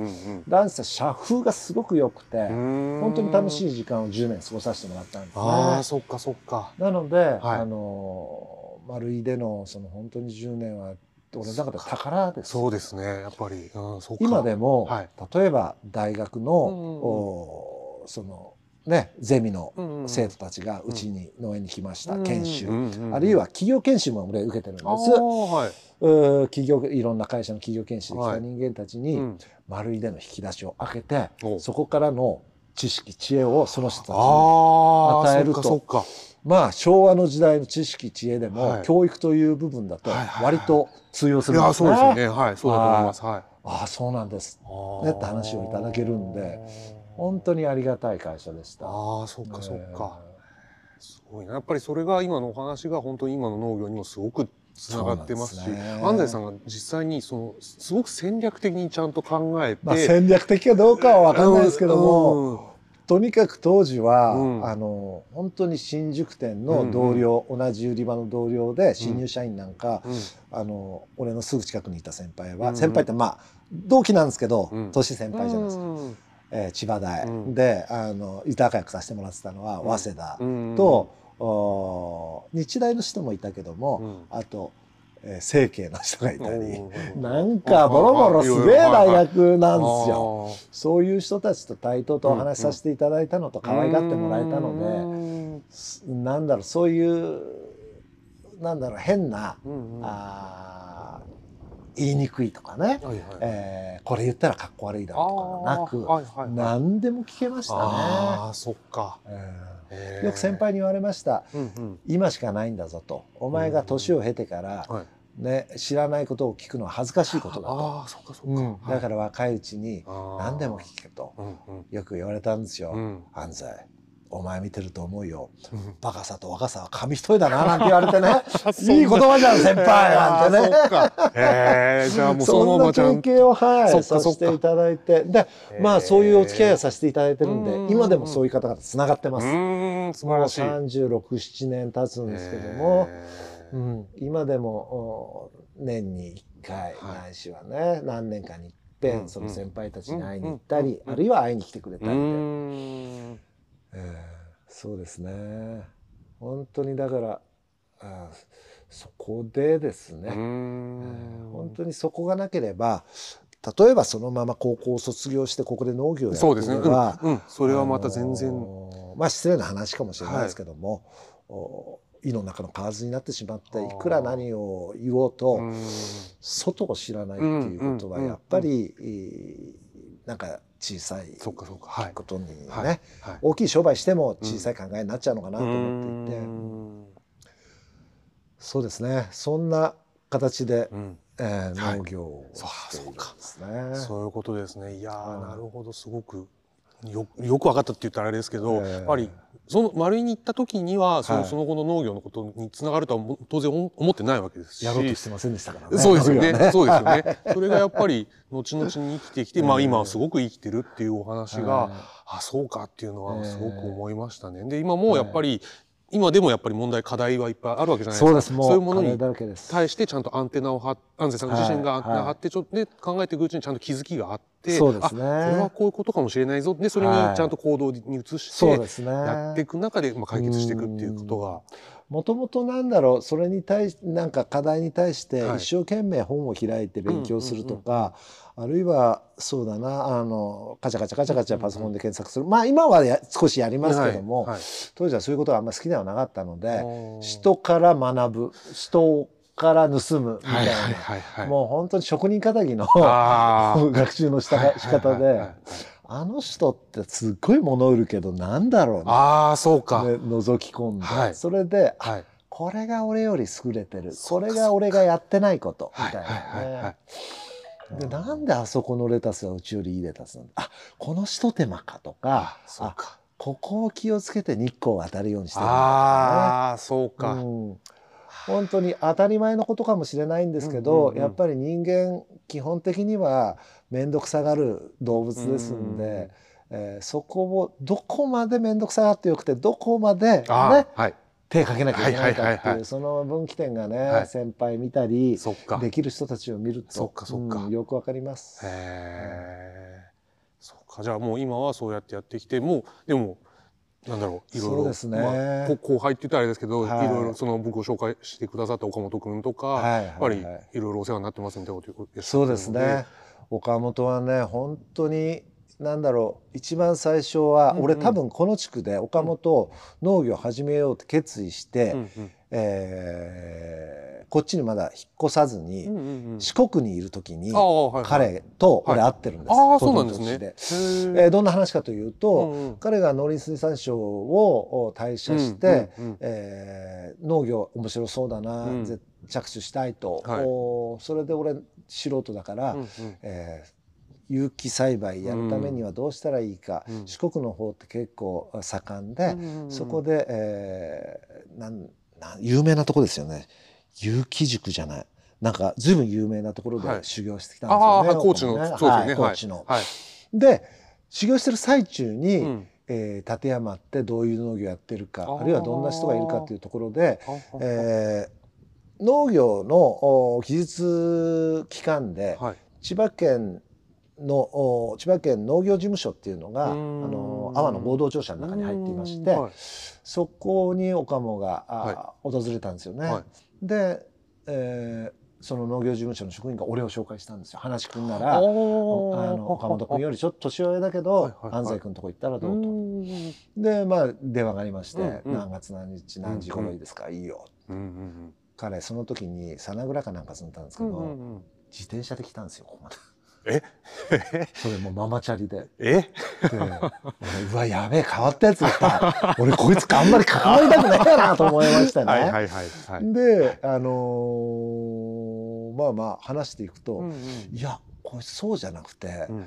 ダンスは社風がすごく良くて、本当に楽しい時間を10年過ごさせてもらったんですね。あそっかそっか。なので、はい、あの丸井でのその本当に10年は俺の中で宝です。そうですねやっぱり、うん、今でも、はい、例えば大学の、うんそのね、ゼミの生徒たちがうちに農園に来ました、研修、あるいは企業研修も俺受けてるんです、はい、企業いろんな会社の企業研修で来た人間たちに丸いでの引き出しを開けて、そこからの知識知恵をその人たちに与えると。まあ昭和の時代の知識知恵でも、教育という部分だと割と通用するんですね。いやそうですよね。はい、そうだと思います。はい。ああそうなんです。ねって話をいただけるんで。本当にありがたい会社でした。ああ、そっかそっか。すごいな。やっぱりそれが今のお話が本当に今の農業にもすごくつながってますし、ね、安西さんが実際にそのすごく戦略的にちゃんと考えて、まあ、戦略的かどうかは分かんないですけども、うん、とにかく当時は、うん、あの本当に新宿店の同僚、うんうん、同じ売り場の同僚で新入社員なんか、あの俺のすぐ近くにいた先輩は、先輩ってまあ同期なんですけど、年先輩じゃないですか。えー、千葉大、うん、であの歌仲良くさせてもらってたのは早稲田と、うん、日大の人もいたけども、あと、えー、成形の人がいたり、なんかボロボロすげえ大学なんですよ。そういう人たちと対等とお話しさせていただいたのと可愛がってもらえたので、なんだろうそういうなんだろう変な、うんうん、あ言いにくいとかね、はいはい、えー、これ言ったらかっこ悪いだろうとかなく、はいはいはい、何でも聞けましたね。あそっか、えー、よく先輩に言われました、うんうん、今しかないんだぞと。お前が年を経てから、ね、知らないことを聞くのは恥ずかしいことだと。そっかそっか、うん、だから若いうちに何でも聞けと、よく言われたんですよ、うん、安西。お前見てると思うよ。バカさと若さは紙一重だな、なんて言われてね。いい言葉じゃん、先輩なんてね。へえ、じゃあもうそのままちゃん経験を、はい、させていただいて。で、まあそういうお付き合いをさせていただいてるんで、今でもそういう方々繋がってます。素晴らしい。36、7年経つんですけども、うん、今でも年に1回、ないしはね、何年かに一遍、その先輩たちに会いに行ったり、あるいは会いに来てくれたりで。えー、そうですね。本当にだからあそこでですね、えー、本当にそこがなければ例えばそのまま高校を卒業してここで農業をやればそうですね、うん。うん、それはまた全然、まあ失礼な話かもしれないですけども、はい、胃の中の蛙になってしまっていくら何を言おうと外を知らないっていうことはやっぱり、なんか小さいことにね、はい。はい、大きい商売しても小さい考えになっちゃうのかなと思っていて、うん、そうですね。そんな形で、うん、えー、農業をしているんですね、そういうことですね。いやなるほど。すごくよよく分かったって言ったらあれですけど、えー、やっぱりその丸井に行った時にはその,、その後の農業のことにつながるとは当然思ってないわけですし。やろうとしてませんでしたからね。そうですよね。そうですよね。それがやっぱり後々に生きてきて、まあ今はすごく生きてるっていうお話が、あそうかっていうのはすごく思いましたね。で今もやっぱり今でもやっぱり問題課題はいっぱいあるわけじゃないですか。そうです。そういうものに対してちゃんとアンテナを張安西さん自身がアンテナを張ってちょっとね考えていくうちにちゃんと気づきがあって、そうですね。これはこういうことかもしれないぞ。でそれにちゃんと行動に移してやっていく中でまあ解決していくっていうことが。もともとなんだろうそれに対しなんか課題に対して一生懸命本を開いて勉強するとか、あるいはそうだなあのカチャカチャカチャカチャパソコンで検索する、まあ今は少しやりますけども、当時はそういうことがあんまり好きではなかったので人から学ぶ人から盗むみたいな、はいはいはいもう本当に職人かたぎの 学習のしたはい仕方ではいはい。はいあの人ってすっごい物売るけどなんだろうね。ああそうか、で覗き込んで、はい。それで、あはい。これが俺より優れてる。これが俺がやってないことみはいたいはいはいはなねい。でなんであそこのレタスはうちよりいいレタスなんだ？あこの一手間かとか。あここを気をつけて日光が当たるようにしてるんだああそうか、うん、本当に当たり前のことかもしれないんですけど、うんうんうん。やっぱり人間基本的には面倒くさがる動物ですんで、えーそこをどこまで面倒くさがってよくてどこまで、ね、はい。手かけなきゃいけないかっていうその分岐点がね、はい。先輩見たりできる人たちを見るとそっかそっか。うんよくわかります。へえそうか。じゃあもう今はそうやってやってきてもうでもなんだろういろいろ。ですね。まあ、こ後輩って言ったらあれですけど、はい。い、ろいろその僕を紹介してくださった岡本君とか、はいやっぱりはいろいろお世話になってますみたいなこと言ってそうですね。岡本はね本当になんだろう一番最初は、うんうん。俺多分この地区で岡本、農業始めようって決意して、うんうん。えーこっちにまだ引っ越さずに、うんうんうん。四国にいる時にはいはい。彼と俺はい。会ってるんです。ああこのそうなんですね。えーどんな話かというと、うんうん。彼が農林水産省を退社して、うんうんうん。えー農業面白そうだな、うん。ぜ着手したいと、はい。おそれで俺素人だから、うんうん。えー有機栽培やるためにはどうしたらいいか、うん。四国の方って結構盛んで、そこで、えーなんなん有名なとこですよね。有機塾じゃない。なんか随分有名なところではい。修行してきたんですよね。はい高知の、岡本そうですよね、はい、高知の。はい。で修行してる最中に、うん。えー立山ってどういう農業やってるかあるいはどんな人がいるかっていうところで、農業のお技術機関ではい。千葉県のお千葉県農業事務所っていうのがあの阿波の合同庁舎の中に入っていまして、はい。そこに岡本が、あは訪れたんですよね。はい。で、えーその農業事務所の職員が俺を紹介したんですよ。話くんなあらあの岡本君よりちょっと年上だけど、安西君とこ行ったらうどうと。ん。でまあ電話がありまして、うんうん。何月何日何時頃いいですか、いいよ。うんうん彼その時にさなぐらかなんか住んでたんですけど、うんうんうん。自転車で来たんですよここまで。え？それもママチャリで。え？うわやべえ変わったやつがいた。俺こいつあんまり関わりたくないかなと思いましたね。はいはいはいはい。であのーまあまあ話していくと、うんうん。いやこいつそうじゃなくて、うん。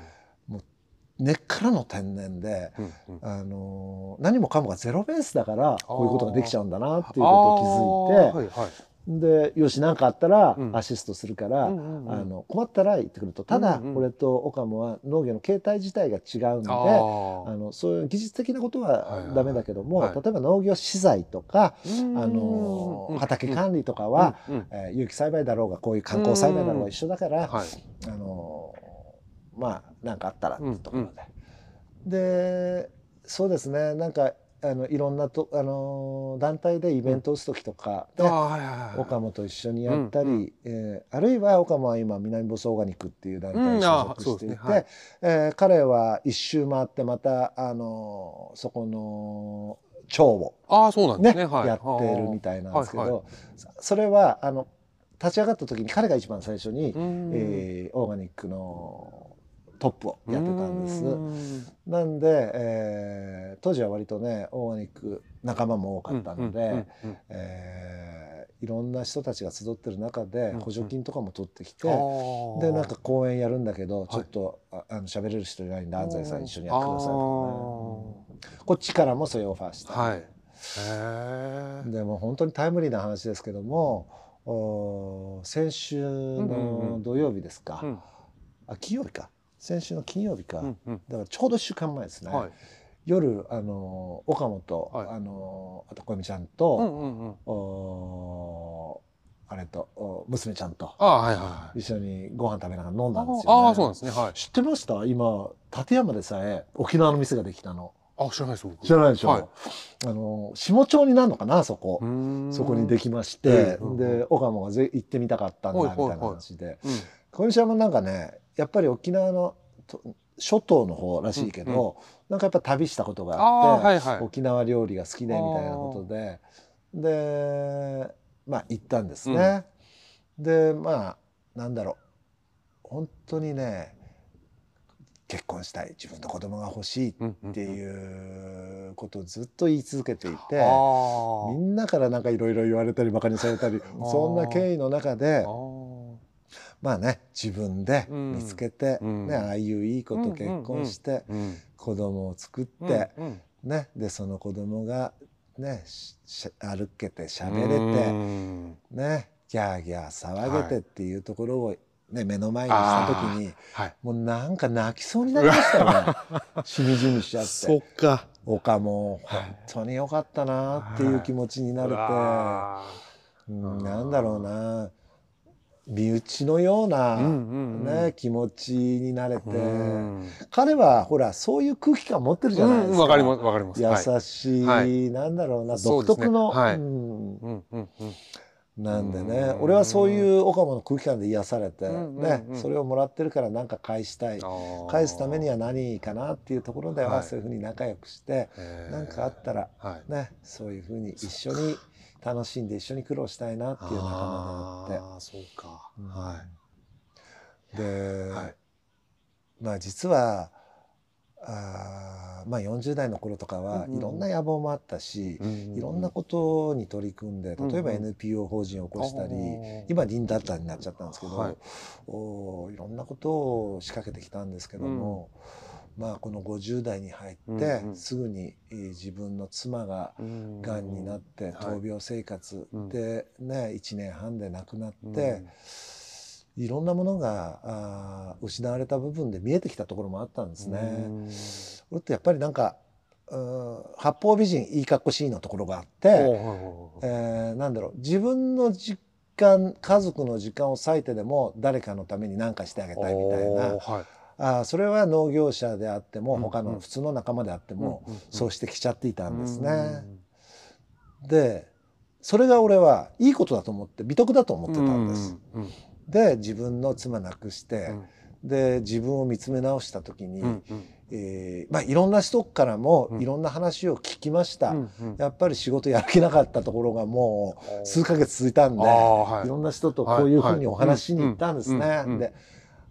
根っからの天然で、うんうん。あのー何もかもがゼロベースだからこういうことができちゃうんだなっていうことを気づいて、はいはいでよし何かあったらうん。アシストするから、あの困ったら言ってくると。ただ、俺と岡本は農業の形態自体が違うんで。あのそういう技術的なことはダメだけども、はい。例えば農業資材とか、うん。あのうん。畑管理とかは、えー有機栽培だろうがこういう観光栽培だろうが一緒だから、はい。あのまあ何かあったらっていうところで、うん。でそうですね。なんかあのいろんなと、あの団体でイベントを打つ時とかで、あーはいはいはい岡本と一緒にやったり、うんうえーあるいは岡本は今南房総オーガニックっていう団体に所属していて、そうですね。はい。えー彼は一周回ってまたあのそこの町をあーそうなんねですね。はい。やってるみたいなんですけど、はいはそそれはあの立ち上がった時に彼が一番最初に、うん。えーオーガニックのトップをやってたんです。うん。なんで、えー当時は割とねオーガニック仲間も多かったので、いろんな人たちが集ってる中でうん補助金とかも取ってきて、あー。でなんか講演やるんだけどい。ちょっと、ああの喋れる人いないんで安西さん一緒にやってくださいとかね、あこっちからもそういうオファーした、ーはい。でも本当にタイムリーな話ですけどもお先週うんうんうん。の土曜日ですか、うん。あ金曜日か先週の金曜日か、うんうん。だからちょうど1週間前ですね、はい。夜あの岡本、はい。あのあと小泉ちゃんと、うんうんうん。おあれとお娘ちゃんと。あーはいはいはい。一緒にご飯食べながら飲んだんですよ、ね、ああそうなんですね。はい。知ってました？今立山でさえ沖縄の店ができたの。あ知らないです僕。知らないでしょ、はい。あの下町になるのかなそこ、そこにでききまして、うんで岡本がぜ行ってみたかったんだみはいはいはい。たいな話で。うん。小泉ちゃんもなんかねやっぱり沖縄のと諸島の方らしいけど、うんなんかやっぱ旅したことがああって、あはいはい。沖縄料理が好きでみたいなことで。でまあ行ったんですね。でまあなんだろう。本当にね結婚したい。自分の子供が欲しいっていうことをずっと言い続けていて、みんなからなんかいろいろ言われたりバカにされたりそんな経緯の中でまあね自分で見つけて、ね、ああいういい子と結婚して、子供を作って、ね、でその子供がね歩けて喋れて、ねギャーギャー騒げてっていうところをね、目の前にした時に、はい、もうなんか泣きそうになりましたよね。しみじみしちゃって。そっか。岡も本当に良かったなっていう気持ちになれて、うん、なんだろうな身内のような、ね、気持ちになれて、彼はほらそういう空気感持ってるじゃないですか。わ、かりますわかります。優しい、はい、なんだろうな独特の。なんでね俺はそういう岡本の空気感で癒されて、ね、それをもらってるから何か返したい。返すためには何かなっていうところではそういうふうに仲良くして何かあったら、ね、そういうふうに一緒に楽しんで一緒に苦労したいなっていう仲間であって。そうか、はい、で、まあ実はあまあ40代の頃とかはいろんな野望もあったし、いろんなことに取り組んで例えば NPO 法人を起こしたり、今リンダッターになっちゃったんですけど、はい、おいろんなことを仕掛けてきたんですけども、まあこの50代に入ってすぐに自分の妻ががん。になって闘病生活でね1年半で亡くなって。いろんなものがあ失われた部分で見えてきたところもあったんですね。ってやっぱりなんか八方美人いいかっこしいのところがあって、えー、なんだろう自分の時間家族の時間を割いてでも誰かのために何かしてあげたいみたいな、はい、あそれは農業者であっても他の普通の仲間であってもそうしてきちゃっていたんですね。でそれが俺はいいことだと思って美徳だと思ってたんです。で自分の妻亡くして、うん、で自分を見つめ直した時に、えー、まあ、いろんな人からもいろんな話を聞きました、やっぱり仕事やる気なかったところがもう数ヶ月続いたんで、はい、いろんな人とこういうふうにお話しに行ったんですね。で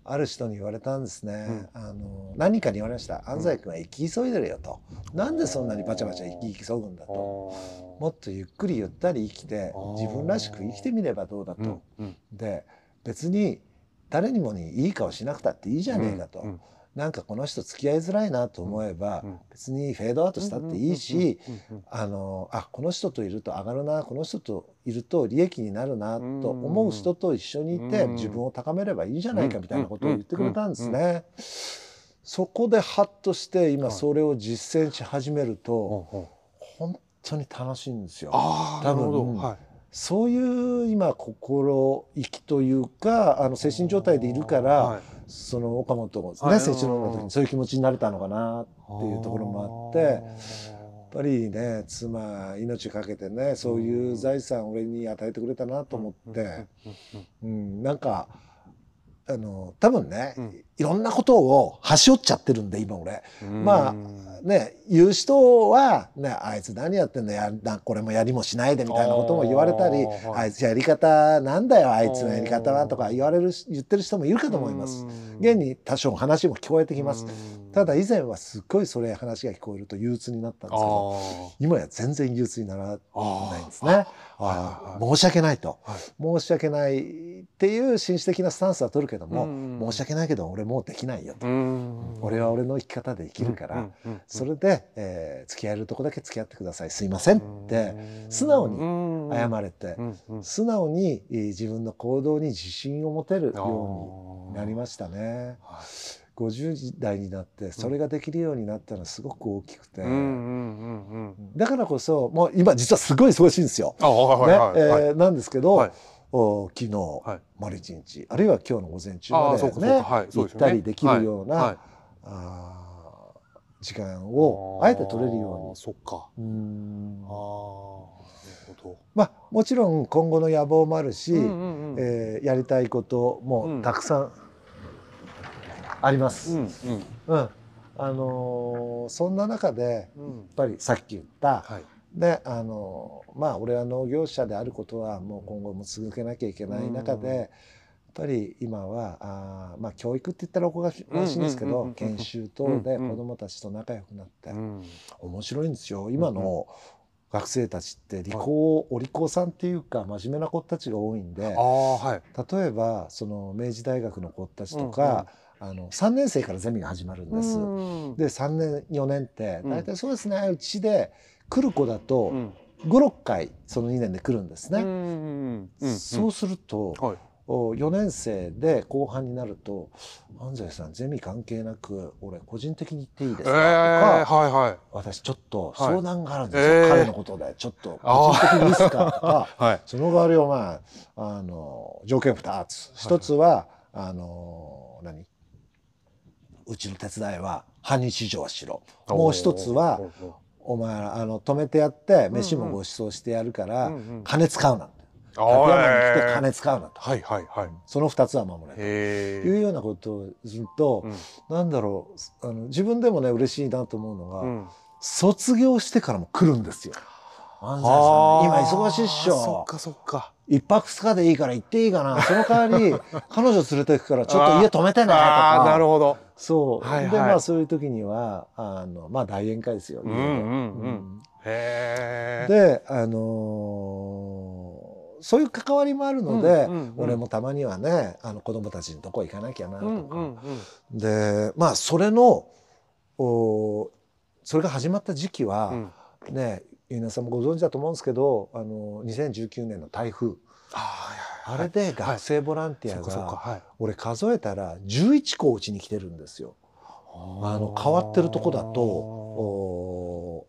ある人に言われたんですね、うん、あの何かに言われました安西君は生き急いでるよと、うん、なんでそんなにバチャバチャ生き急ぐんだと。もっとゆっくりゆったり生きて自分らしく生きてみればどうだと、うん、で別に誰にもにいい顔しなくたっていいじゃねえかと、うん、なんかこの人付き合いづらいなと思えば、別にフェードアウトしたっていいしあのあこの人といると上がるなこの人といると利益になるなと思う人と一緒にいて自分を高めればいいじゃないかみたいなことを言ってくれたんですね。そこでハッとして今それを実践し始めると、本当に楽しいんですよ。多分、はい。そういう今心意気というかあの精神状態でいるから、はい、その岡本がね成長の時にそういう気持ちになれたのかなっていうところもあってぱりね妻命かけてねそういう財産を俺に与えてくれたなと思って、うん、なんかあの多分ね、うん、いろんなことを端折っちゃってるんで今俺。まあね言う人は、ね、あいつ何やってんだやこれもやりもしないでみたいなことも言われたりあい。つやり方なんだよあいつのやり方はとか言われる言ってる人もいるかと思います。現に多少話も聞こえてきます。ただ以前はすっごいそれ話が聞こえると憂鬱になったんですけど今や全然憂鬱にならないんですね。あ申し訳ないと、はい、申し訳ないっていう紳士的なスタンスは取るけども、申し訳ないけど俺もうできないよと、俺は俺の生き方で生きるから、それで、えー、付き合えるとこだけ付き合ってください。すいませんって素直に謝れて、素直に自分の行動に自信を持てるようになりましたね。50代になってそれができるようになったのはすごく大きくて。だからこそもう今実はすごい忙しいんですよ。なんですけど、はい、お昨日、はい、丸一日。あるいは今日の午前中までね、はい、行ったりできるような、はい、あ時間をあえて取れるように。そっか。うん。まあもちろん今後の野望もあるし、うえー、やりたいこともたくさんあります。うん、うん、あのー、そんな中でやっぱりさっき言った、はい、であのまあ俺は農業者であることはもう今後も続けなきゃいけない中で、やっぱり今はあまあ教育って言ったらおこがましいんですけど研修等で子どもたちと仲良くなって、面白いんですよ。今の学生たちって理工、お利口さんっていうか真面目な子たちが多いんではい。例えばその明治大学の子たちとか、あの3年生からゼミが始まるんです。で3年4年って大体そうですね、うちで来る子だと56回その2年で来るんですね。そうすると、はい。4年生で後半になると「安西さんゼミ関係なく俺個人的に言っていいですえか?」とか、ーはいはい。私ちょっと相談があるんですよ、彼のことでちょっと個人的にいいですか?」とか はい。その代わりお前あの条件2つ。一つは、あの何？うちの手伝いは半日以上はしろ。もう一つはお前あの止めてやって飯もご馳走してやるから、金使うなって。山に来てー。金使うなと、はいはいはい。その2つは守れとへいうようなことをすると、うん。なんだろうあの自分でもね嬉しいなと思うのが、うん。卒業してからも来るんですよ。安西さん今忙しいっしそっょかそっか一泊二日でいいから行っていいかな。その代わり 彼女連れてくからちょっと家止めてねとか。なるほど。そう、はいはい。でまあそういう時にはあのまあ大宴会ですよ、うんうんうん。へえであのーそういう関わりもあるので、うんうんうん。俺もたまにはねあの子供たちのとこ行かなきゃなとか、うんうんうんでまあそれのおそれが始まった時期は、うん。ね皆さんもご存知だと思うんですけどあの2019年の台風。ああれで学生ボランティアがはい。俺数えたら11校うちに来てるんですよ。あの変わってるとこだとお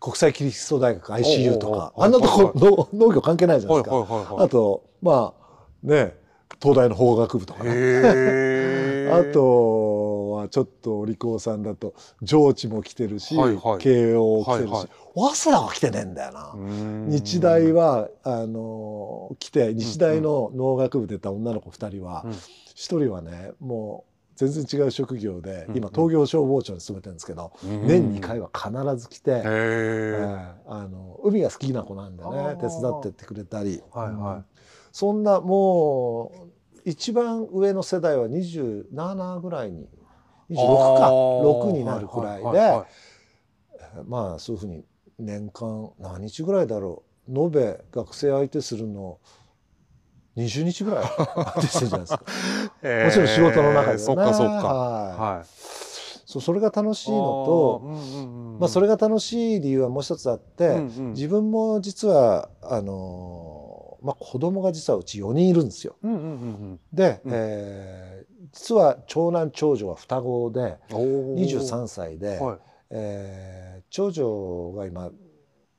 国際キリスト大学 ICU とか。あんなとはいこの農業関係ないじゃないはいですか。あとまあね東大の法学部とかね。あとはちょっとお利口さんだと上智も来てるし、はいはい。慶応来てるし、はいはい早稲田が来てねえんだよな。うん。日大はあの来て日大の農学部出た女の子2人はうん。一、人はねもう全然違う職業で、うん今東京消防庁に勤めてるんですけど、うん。年2回は必ず来て、へええーあの海が好きな子なんでね。手伝ってってくれたり、はいはい。うん。そんなもう一番上の世代は27ぐらいに26かあー。6になるくらいで、はいはいはいまあそういうふうに年間何日ぐらいだろう？延べ学生相手するの？20日ぐらい？相手してるじゃないですか。へーもちろん仕事の中でね。そっかそっか。はい。はい。そうそれが楽しいのと、うんまあ、それが楽しい理由はもう一つあって、うんうん。自分も実はあのーまあ、子供が実はうち4人いるんですよ。うんうんうんで、うん。えー実は長男長女は双子でうんおー23歳で、はい。えー長女が今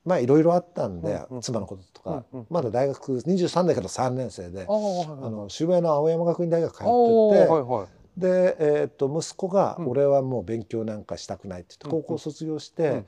まあいろいろあったんで、妻のこととか、まだ大学23だけど3年生であ、の渋谷の青山学院大学通ってて、で、えーっと息子が、うん。俺はもう勉強なんかしたくない」って言って高校卒業して、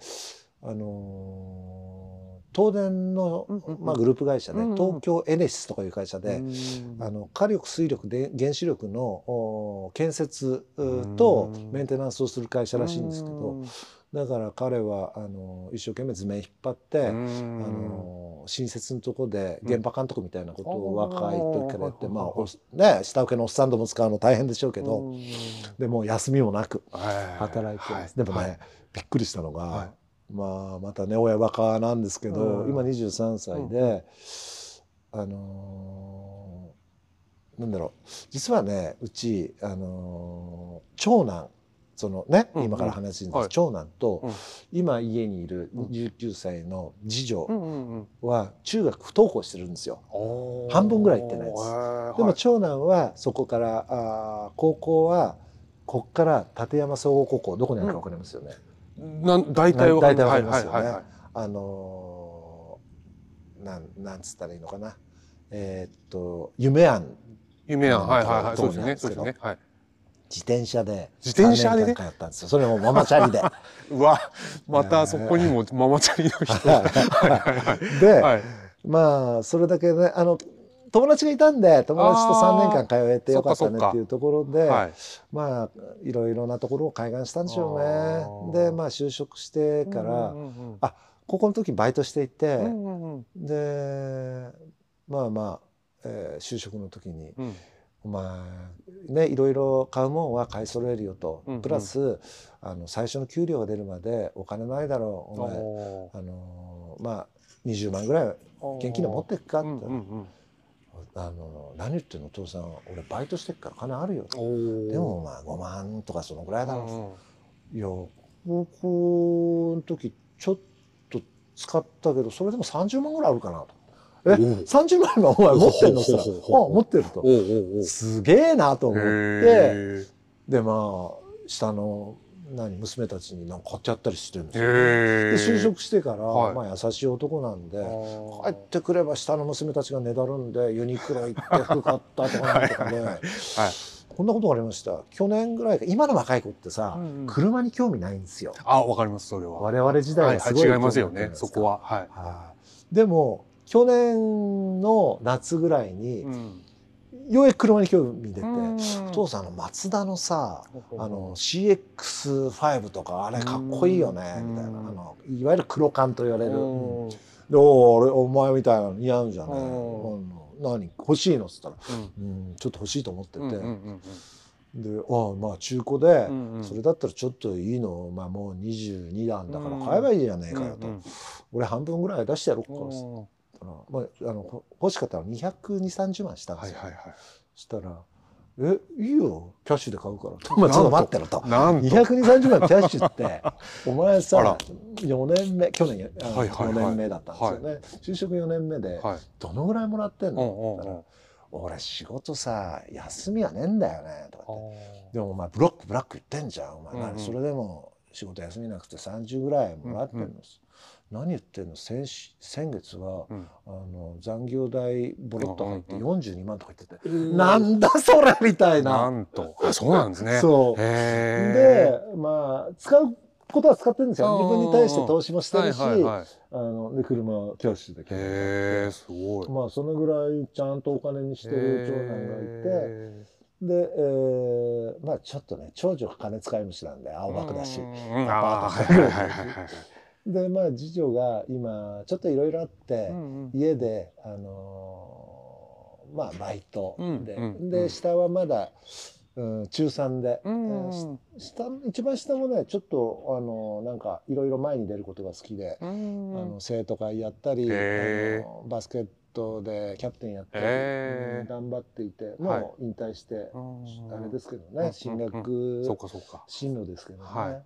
あのー東電の、まあ、グループ会社で、東京エネシスとかいう会社で、うん。あの火力水力で原子力のお建設うとうん。メンテナンスをする会社らしいんですけどうんだから彼はあの一生懸命図面引っ張って、うあん。の新設のとこで現場監督みたいなことをうん若い時からやって、うん。まあおね下請けのおっさんども使うの大変でしょうけど、うん。でもう休みもなくはい。働いてます、はい。でもね、はい。びっくりしたのが、はい。まあまたね親バカなんですけど、うん。今23歳で、あのーなんだろう。実はねうち、あのー長男そのね、うん今から話すんです、はい。長男と、うん。今家にいるうん。19歳の次女うんうんうん。は中学不登校してるんですよ。おー。半分ぐらい行ってないです。でもはい。長男はそこからあー高校はこっから立山総合高校どこにあるか分かりますよね。なん大体わ大体わかりますよね。はいはいはい。あのーなんなんつったらいいのかな。えーっと夢庵。夢やんはいはいはい。そうですね。そうですね。はい自転車で自転車でね？3年間通ったんですよ。それもママチャリで。うわまたそこにもママチャリの人。で、はい。まあそれだけねあの友達がいたんで友達と3年間通えてよかったねそっていうところで、はい。まあいろいろなところを開眼したんでしょうあね。ー。でまあ就職してから、うんうんうんあ高校の時バイトしていて、うんうんうん。でまあまあ、えー就職の時にうん「お前ねいろいろ買うもんは買い揃えるよと」うんうん。プラスあの最初の給料が出るまでお金ないだろう。お前おあのまあ20万ぐらいー。現金で持ってくかって、うんうんうん。あの何言ってんの？お父さん俺バイトしてっから金あるよ。でもまあ5万とかそのぐらいだろう。うんいや高校の時ちょっと使ったけどそれでも30万ぐらいあるかなと。えおう。30万今お前持ってんのさ持ってると。すげえなと思って。でまあ下の何娘たちになんか買ってやったりしてるんですよ。へでー就職してから、はい。まあ優しい男なんで帰ってくれば下の娘たちがねだるんでユニクロ行って服買ったとかなんとかね はいこんなことがありました。去年ぐらいか今の若い子ってさ、うんうん。車に興味ないんですよ。あわかりますそれは。我々時はい代はすごい、はい違いますよねそこは、は。はい。はい。でも去年の夏ぐらいに、うん。ようやく車に興味出て、うん。お父さんあのマツダのさあの CX5 とかあれかっこいいよねうん。みたいな。あのいわゆる黒缶と言われる、うん。でおお俺お前みたいなの似合うじゃない、うん。うん何？欲しいのっつったら、うん。うん、ちょっと欲しいと思ってて、でああまあ中古で、それだったらちょっといいの、まあ、もう22段だからうん。買えばいいじゃねえかよと、俺半分ぐらい出してやろうかっつっうんたら、まあ、あのほ欲しかったら22030万したんですよ、はいはいはい。そしたら「えいいよ。キャッシュで買うから」まあちょっと待ってろと。と。220万キャッシュって お前あさら。4年目去年あのはいはいはい。4年目だったんですよね、就職4年目ではい。どのぐらいもらってんうんの、うんうん。俺仕事さ休みはねえんだよね。とかあって。でもお前ブロックブラック言ってんじゃん。お前、うんうん。何それでも仕事休みなくて30ぐらいもらってんの、うんうん何言ってんの？先し先月は、うん。あの残業代ボロッと入ってうん42万とか言ってて、ー。なんだそれみたいな。なんと。あそうなんですね。そう。へでまあ使うことは使ってるんですよ。う。ん自分に対して投資もしてはいるし、はいはいあので車をキャッシュで決めへえてすごい。まあそのぐらいちゃんとお金にしてる長男がいて。で、えーまあちょっとね長女が金使い虫なんで青学だし、うんパートでまあ次女が今ちょっといろいろあって、うんうん。家であのーまあバイトで、うんうんで下はまだ、うん、中3で、うんえーし下一番下もねちょっとあのーなんかいろいろ前に出ることが好きで、うんあの生徒会やったり、へー。バスケットでキャプテンやったり、へー。うん頑張っていてはい。もう引退して、うんあれですけどうんね進学、進路ですけどね。は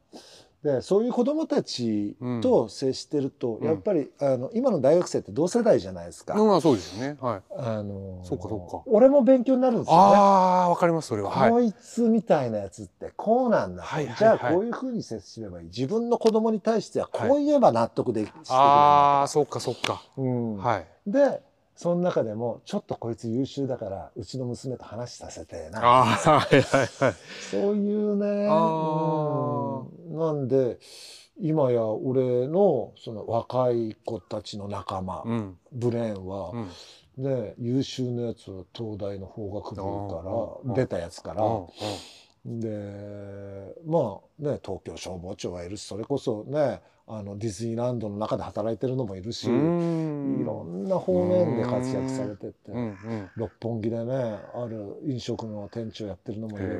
でそういう子どもたちと接してると、うん。やっぱりあの今の大学生って同世代じゃないですか。まあそうですよね。はい。あのそうかそうか。俺も勉強になるんですよね。ああわかりますそれは。はい。こいつみたいなやつってこうなんだ。と、はいはいはい。じゃあこういうふうに接すればいい。自分の子供に対してはこう言えば納得でき、してくれるああそうかそうか。うん。はい。でその中でもちょっとこいつ優秀だからうちの娘と話させてな。ああはいはいはい。そういうね。あうんなんで今や俺のその若い子たちの仲間、うん。ブレーンはう、ん。ね優秀なやつは東大の法学部うん。から出たやつから、うん。でまあね東京消防庁はいるしそれこそねあのディズニーランドの中で働いてるのもいるし、うん。いろんな方面で活躍されてて、六本木でねある飲食の店長やってるのもいれば、へ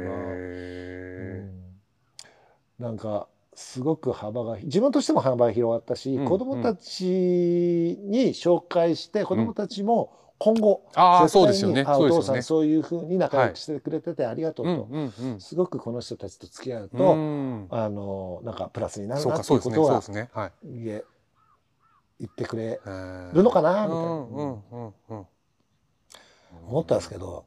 うん。なんかすごく幅が自分としても幅が広がったし、うん子どもたちに紹介して子どもたちも今後、ああ絶対にそうですよね。あお父さんそういうふうに仲良くしてくれててありがとうと、うんうんすごくこの人たちと付き合ううと、ん。あのなんかプラスになるなっていうことはそうですね。はい。言ってくれるるのかなみたいな、うんうんうんうん。思ったんですけど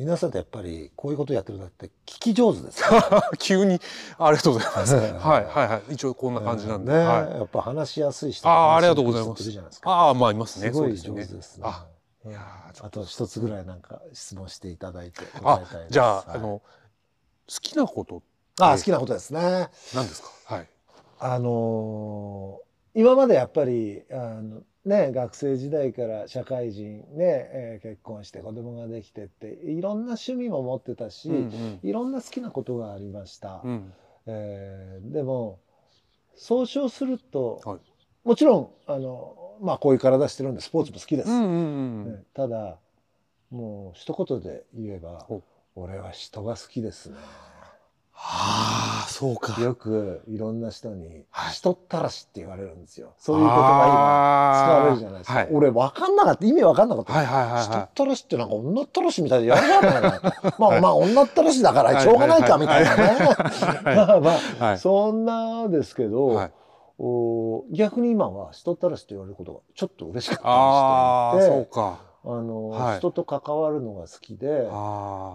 皆さんってやっぱりこういうことやってるんだって聞き上手ですよ 急にありがとうございます。はいはいはい。はい一応こんな感じなんで。ね、はい。やっぱ話しやすい人あーありがとうございます。ああまあいますね。すごい上手ですね。あいやあと一つぐらいなんか質問していただいてあ答えたいです。じゃあはい。あの好きなことあ好きなことですね。何ですか？はい。あのー今までやっぱりあのね学生時代から社会人ね、えー結婚して子供ができてっていろんな趣味も持ってたし、うんいろんな好きなことがありました、うん。えーでも総称すると、はい。もちろんあのまあこういう体してるんでスポーツも好きです、うんうんうん。ねただもう一言で言えば俺は人が好きですねああそうか。よくいろんな人に「はい。人ったらし」って言われるんですよ。そういう言葉今使われるじゃないですか、はい。俺分かんなかった。意味分かんなかった、はいはいはい人はったらしってなんか女ったらしみたいでやるじゃないな まあまあ女ったらしだからしょうがないかみたいなね。まあまあ、はい。そんなですけど、いはい。お逆に今は人ったらしって言われることがちょっと嬉しかったあありして。いてそうかあの、はい。人と関わるのが好きで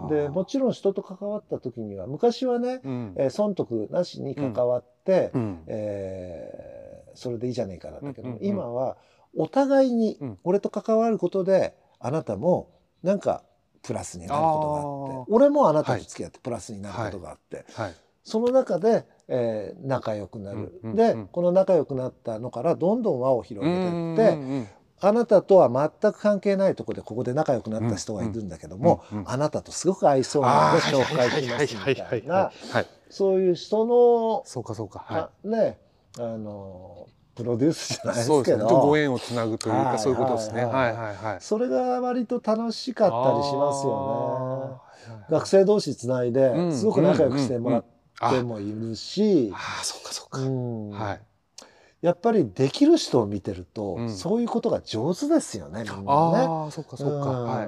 でもちろん人と関わった時には昔はね、うん。えー損得なしに関わって、うん。えーそれでいいじゃねえかだったけど、うんうんうん。今はお互いにうん。俺と関わることであなたもなんかプラスになることがあって俺もあなたと付き合ってプラスになることがあって、はい。その中で、えー仲良くなる、うんうんで、うん。この仲良くなったのからどんどん輪を広げていって、うんうんあなたとは全く関係ないところでここで仲良くなった人がいるんだけども、あなたとすごく合いそうなので紹介しますみたいはいなはい。そういう人の、そうかそうか。はあねあのプロデュースじゃないですけど。ね。ご縁をつなぐというはいかそういうことですね。ははい。いはいはい。それが割と楽しかったりしますよね。学生同士つないでうんすごく仲良くしてもらっあてもいるし、あーそうかそうか。うん。はいやっぱりできる人を見てると、うん。そういうことが上手ですよねみんなね。ああそうかそうか。うん。は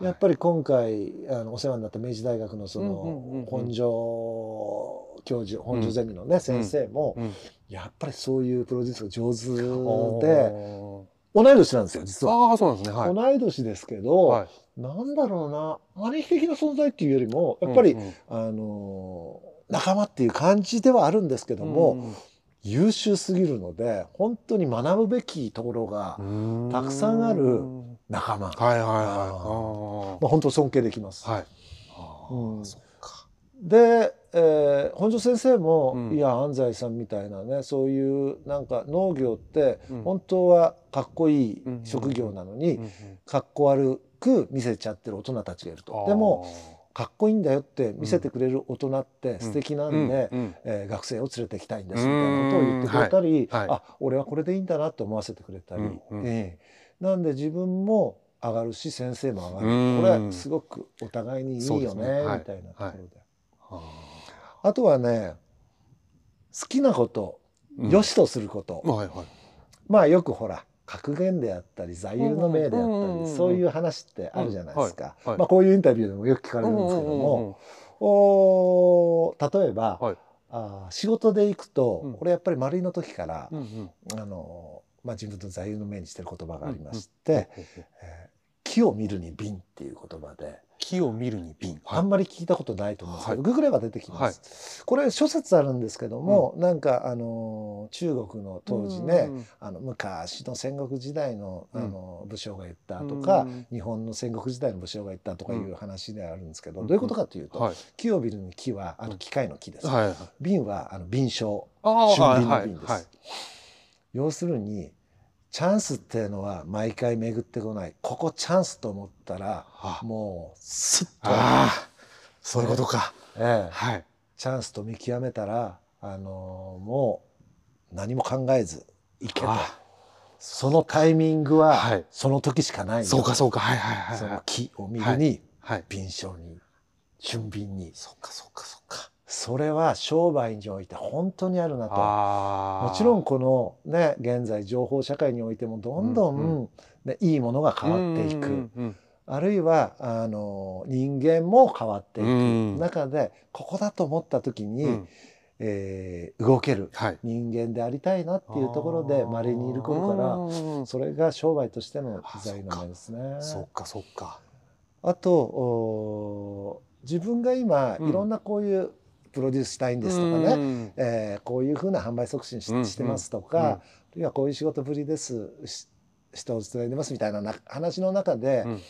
い。やっぱり今回あのお世話になった明治大学のそうんうんうんうん。の本庄教授本庄ゼミのね、先生も、うん。やっぱりそういうプロデュースが上手おでー。同い年なんですよ実は。ああそうなんですね。はい。同い年ですけど、はい。なんだろうな兄貴的な存在っていうよりもやっぱり、うんうん。あの仲間っていう感じではあるんですけども、優秀すぎるので本当に学ぶべきところがうん。たくさんある仲間、はいはいはい。あまあ、本当尊敬できます。はい。あうん。ーそっか。で、えー本庄先生も、うん。いや安西さんみたいなねそういうなんか農業ってうん。本当はかっこいいうん職業なのに、うんうんかっこ悪く見せちゃってる大人たちがいると。でもかっこいいんだよって見せてくれる大人って素敵なんで、うん。うん。えー学生を連れてきたいんですみたいなことを言ってくれたり、うん。はい。はいあ俺はこれでいいんだなって思わせてくれたり、うん。うん。ええ。なんで自分も上がるし先生も上がる、うん。これすごくお互いにいいよねすね。はい。みたいなところで、ああとはね好きなことー良しとすること、はいはい。まあよくほら格言であったり座右の銘であったり、うんそういう話ってあるじゃないですか、うんはい。はい。まあ、こういうインタビューでもよく聞かれるんですけども、おー例えば、はいあー仕事で行くと、うん。これやっぱり丸いの時から、うんうん。あのまあ、自分の座右の銘にしてる言葉がありまして「えー木を見るに瓶」っていう言葉で、木を見るに瓶あんまり聞いたことないと思うんですけど、はい。ググれば出てきます。これ諸説あるんですけども、なんかあの中国の当時ね、あの昔の戦国時代のあの武将が言ったとか、うん日本の戦国時代の武将が言ったとかいう話であるんですけど、うんどういうことかというと、はい。木を見るに木はあの機械の木です。はいはい瓶はあの瓶章。あ俊ーはい瓶の瓶です、はい要するにチャンスっていうのは毎回巡ってこない。ここチャンスと思ったらあ。もうスッと、あーそういうことか。ええ。はい。チャンスと見極めたら、あのもう何も考えず行けと。あそのタイミングははい。その時しかないよそうかそうか。はいはいはいそのはい木を見るに、はい。瓶章に俊瓶に。そうかそうかそうかそれは商売において本当にあるなと。あもちろんんこのね現在情報社会においてもどんどうんん、ねいいものが変わっていく、あるいはあの人間も変わっていく。うん。中でここだと思った時に、うん。えー動ける。はい。人間でありたいなっていうところで稀にいる頃かららそれが商売としてのあ財の目ですね。そっか。そっかあとお自分が今うん。いろんなこういうプロデュースしたいんですとかね、ねえーこういうふうな販売促進し,、うんしてますとか、あるいはこういう仕事ぶりですし人を伝えてますみたいなな話の中で、うん。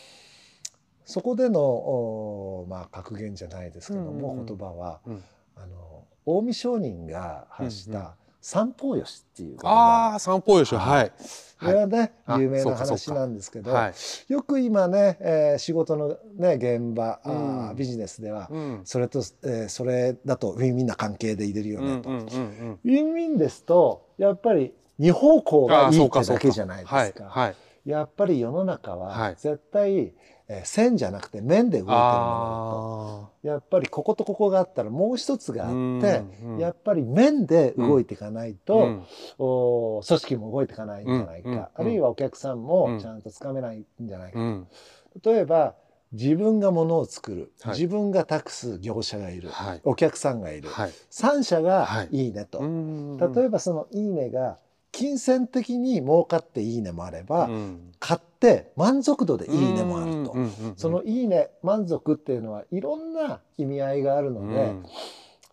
そこでのおまあ格言じゃないですけども、うんうんうん。言葉は、うん。あの近江商人が発しうんうん。た「三方よし」っていう言あ葉。あ散歩よし。はい。これはね、あ有名な話なんですけど、はい。よく今ね、えー仕事の、ね、現場、うん。ビジネスでは、うん。それと、えーそれだとウィンウィンな関係で入れるよねと。ウィンウィンですとやっぱり二方向がいいってだけじゃないですか。はい。はい。やっぱり世の中ははい。絶対、えー線じゃなくて面で動いてるものあとやっぱりこことここがあったらもう一つがあって、うんうんやっぱり面で動いていかないと、うん。お組織も動いていかないんじゃないか、うんうんあるいはお客さんもちゃんとつかめないんじゃないか、うん。例えば自分が物を作る、はい。自分が託す業者がいる、はい。お客さんがいる、はい。3社がはい。いいねと、例例えばその「いいね」が金銭的に儲かって「いいね」もあれば、うん。買って満足度で「いいね」もあると。その「いいね」満足っていうのはいろんな意味合いがあるので、うん。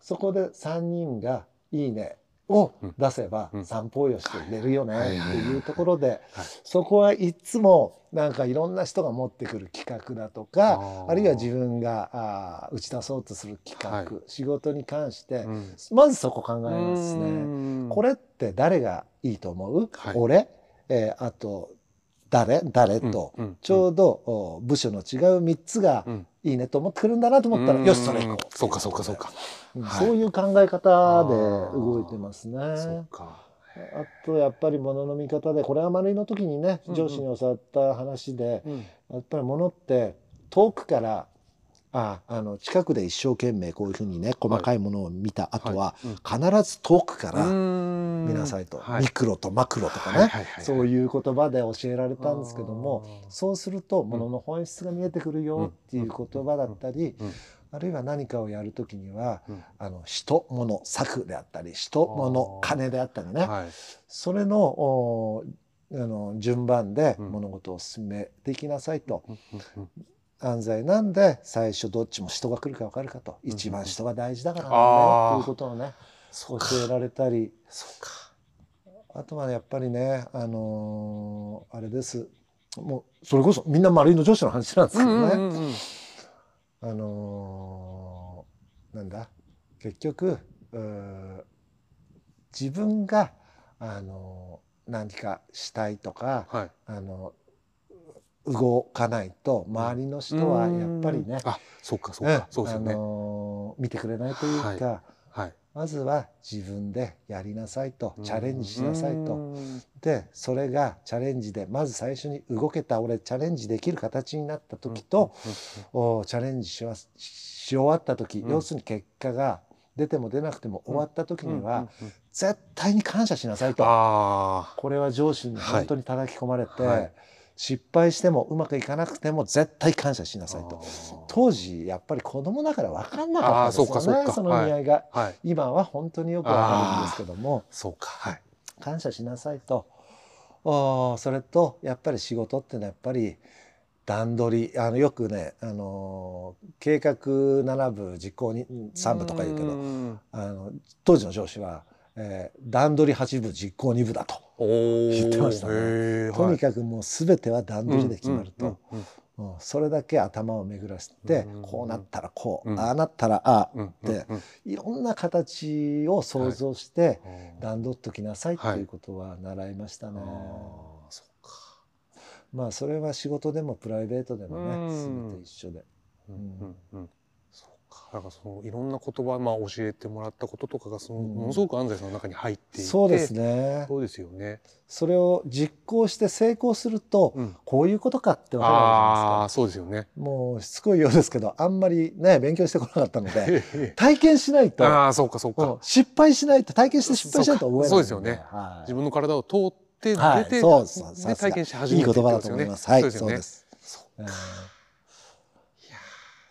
そこで3人が「いいね」を出せばうん。散歩よして出るよねはいっていうところではい。そこはいつもなんかいろんな人が持ってくる企画だとかあるいは自分があー打ち出そうとする企画、は仕事に関してうん。まずそこ考えますうね。ん。これって誰がいいと思う、はい。俺、えーあと誰誰と、ちょうどお部署の違う3つがうん。いいねと思ってくるんだなと思ったら、うん。よしそれ行こう。そうかそうかそうか。そういう考え方で動いてますね。そうか。あとやっぱり物の見方でこれは丸いの時にね上司に教わった話で、うん。やっぱり物って遠くからああの近くで一生懸命こういうふうにね細かいものを見た後は、うん。必ず遠くから見見なさいと、はい。ミクロとマクロとかね、はいはいはいそういう言葉で教えられたんですけどもそうすると物の本質が見えてくるよっていう言葉だったり、うん。あるいは何かをやるときには、うん。あの人物策であったり人物金であったりね、はい。それのおあの順番でうん。物事を進めていきなさいと、うん。うん安西なんで最初どっちも人が来るか分かるかと、うん。一番人が大事だからなんだよ。っていうことをねそう教えられたり。そうか。あとはやっぱりねあのーあれです。もうそれこそみんな丸いの上司の話なんですけどね、うんうんうんあのーなんだ？結局自分が、あのー何かしたいとか、はい。あの動かないと周りの人はやっぱりね、あそうかそううんかそうですよね。あのー見てくれないというか、はい。まずは自分でやりなさいとチャレンジしなさいと。うん。でそれがチャレンジでまず最初に動けた俺チャレンジできる形になった時と、おチャレンジしますし終わった時、うん。要するに結果が出ても出なくても終わった時には、絶対に感謝しなさいと。あこれは上司に本当に叩き込まれて、はい失敗してもうまくいかなくても絶対感謝しなあさいと。あ当時やっぱり子供だから分かんなかったですよね。その意味合いが、はい今は本当によく分かるんですけども。そうかはい。感謝しなさいと。おーそれとやっぱり仕事ってのはやっぱり段取りあのよくね、あのー計画7部実行に3部とか言うけどん。あの当時の上司は、えー段取り8部実行2部だと。言ってましたね。とにはい。かくもう全ては段取りで決まると、うんそれだけ頭を巡らせて、うんこうなったらこう、うん。ああなったらああ、うんうんでうん。いろんな形を想像してうん段取っときなさいってはい。いうことは習いましたね。あーそうか。まあそれは仕事でもプライベートでもね、うん。全て一緒で。うんうんうん。そうかだからそのいろんな言葉まあ教えてもらったこととかがそのうんものすごく安西さんの中に入っていてそうですね。そうですよね。それを実行して成功すると、うん。こういうことかってわかるじゃないああそうですよね。ですか。もうしつこいようですけど、あんまりね勉強してこなかったので、体験しないと。ああそうかそううん。か失敗しないと体験して失敗しないと覚えないんそうかそうですよね。はい。自分の体を通って出はい。てそうで体験し始いいめて言葉だと思います。はい、そうで。す。そううん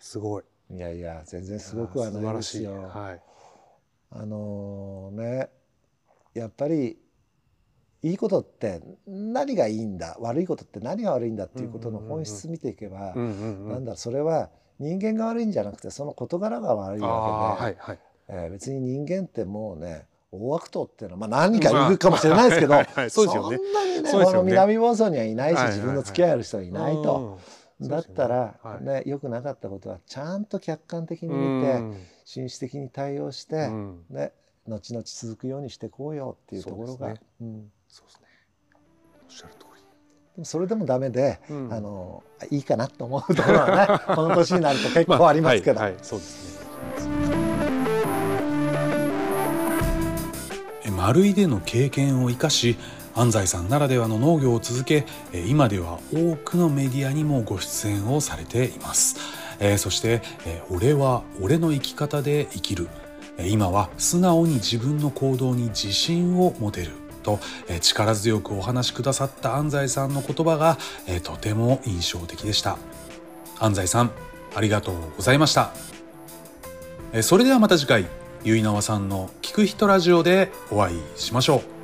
すごいいやいや全然すごくはないですよ。い。はい。あのねやっぱりいいことって何がいいんだ？悪いことって何が悪いんだっていうことの本質見ていけば、なんだそれは人間が悪いんじゃなくてその事柄が悪いあわけで、あはいはい。えー別に人間ってもうね大悪党っていうのは、まあ、何人かいるかもしれないですけど、はいはいそうですよね。そんなにねこの南房総にはいないし、はいはいはい。自分の付き合いある人はいないと。うんだったら、はい。ね良くなかったことはちゃんと客観的に見て、うん。紳士的に対応して、うん。ね、後々続くようにしていこうよっていうところがそうですね。うん。そうですね。おっしゃる通でもそれでもダメで、りうん。あのいいかなと思うところはね この年になると結構ありますけど。はいはいそうですね。丸井での経験を生かし安西さんならではの農業を続け今では多くのメディアにもご出演をされています、えそして「俺は俺の生き方で生きる」今は素直に自分の行動に自信を持てる。と力強くお話しくださった安西さんの言葉がとても印象的でした。安西さんありがとうございました。それではまた次回結菜さんの聞く人ラジオでお会いしましょう。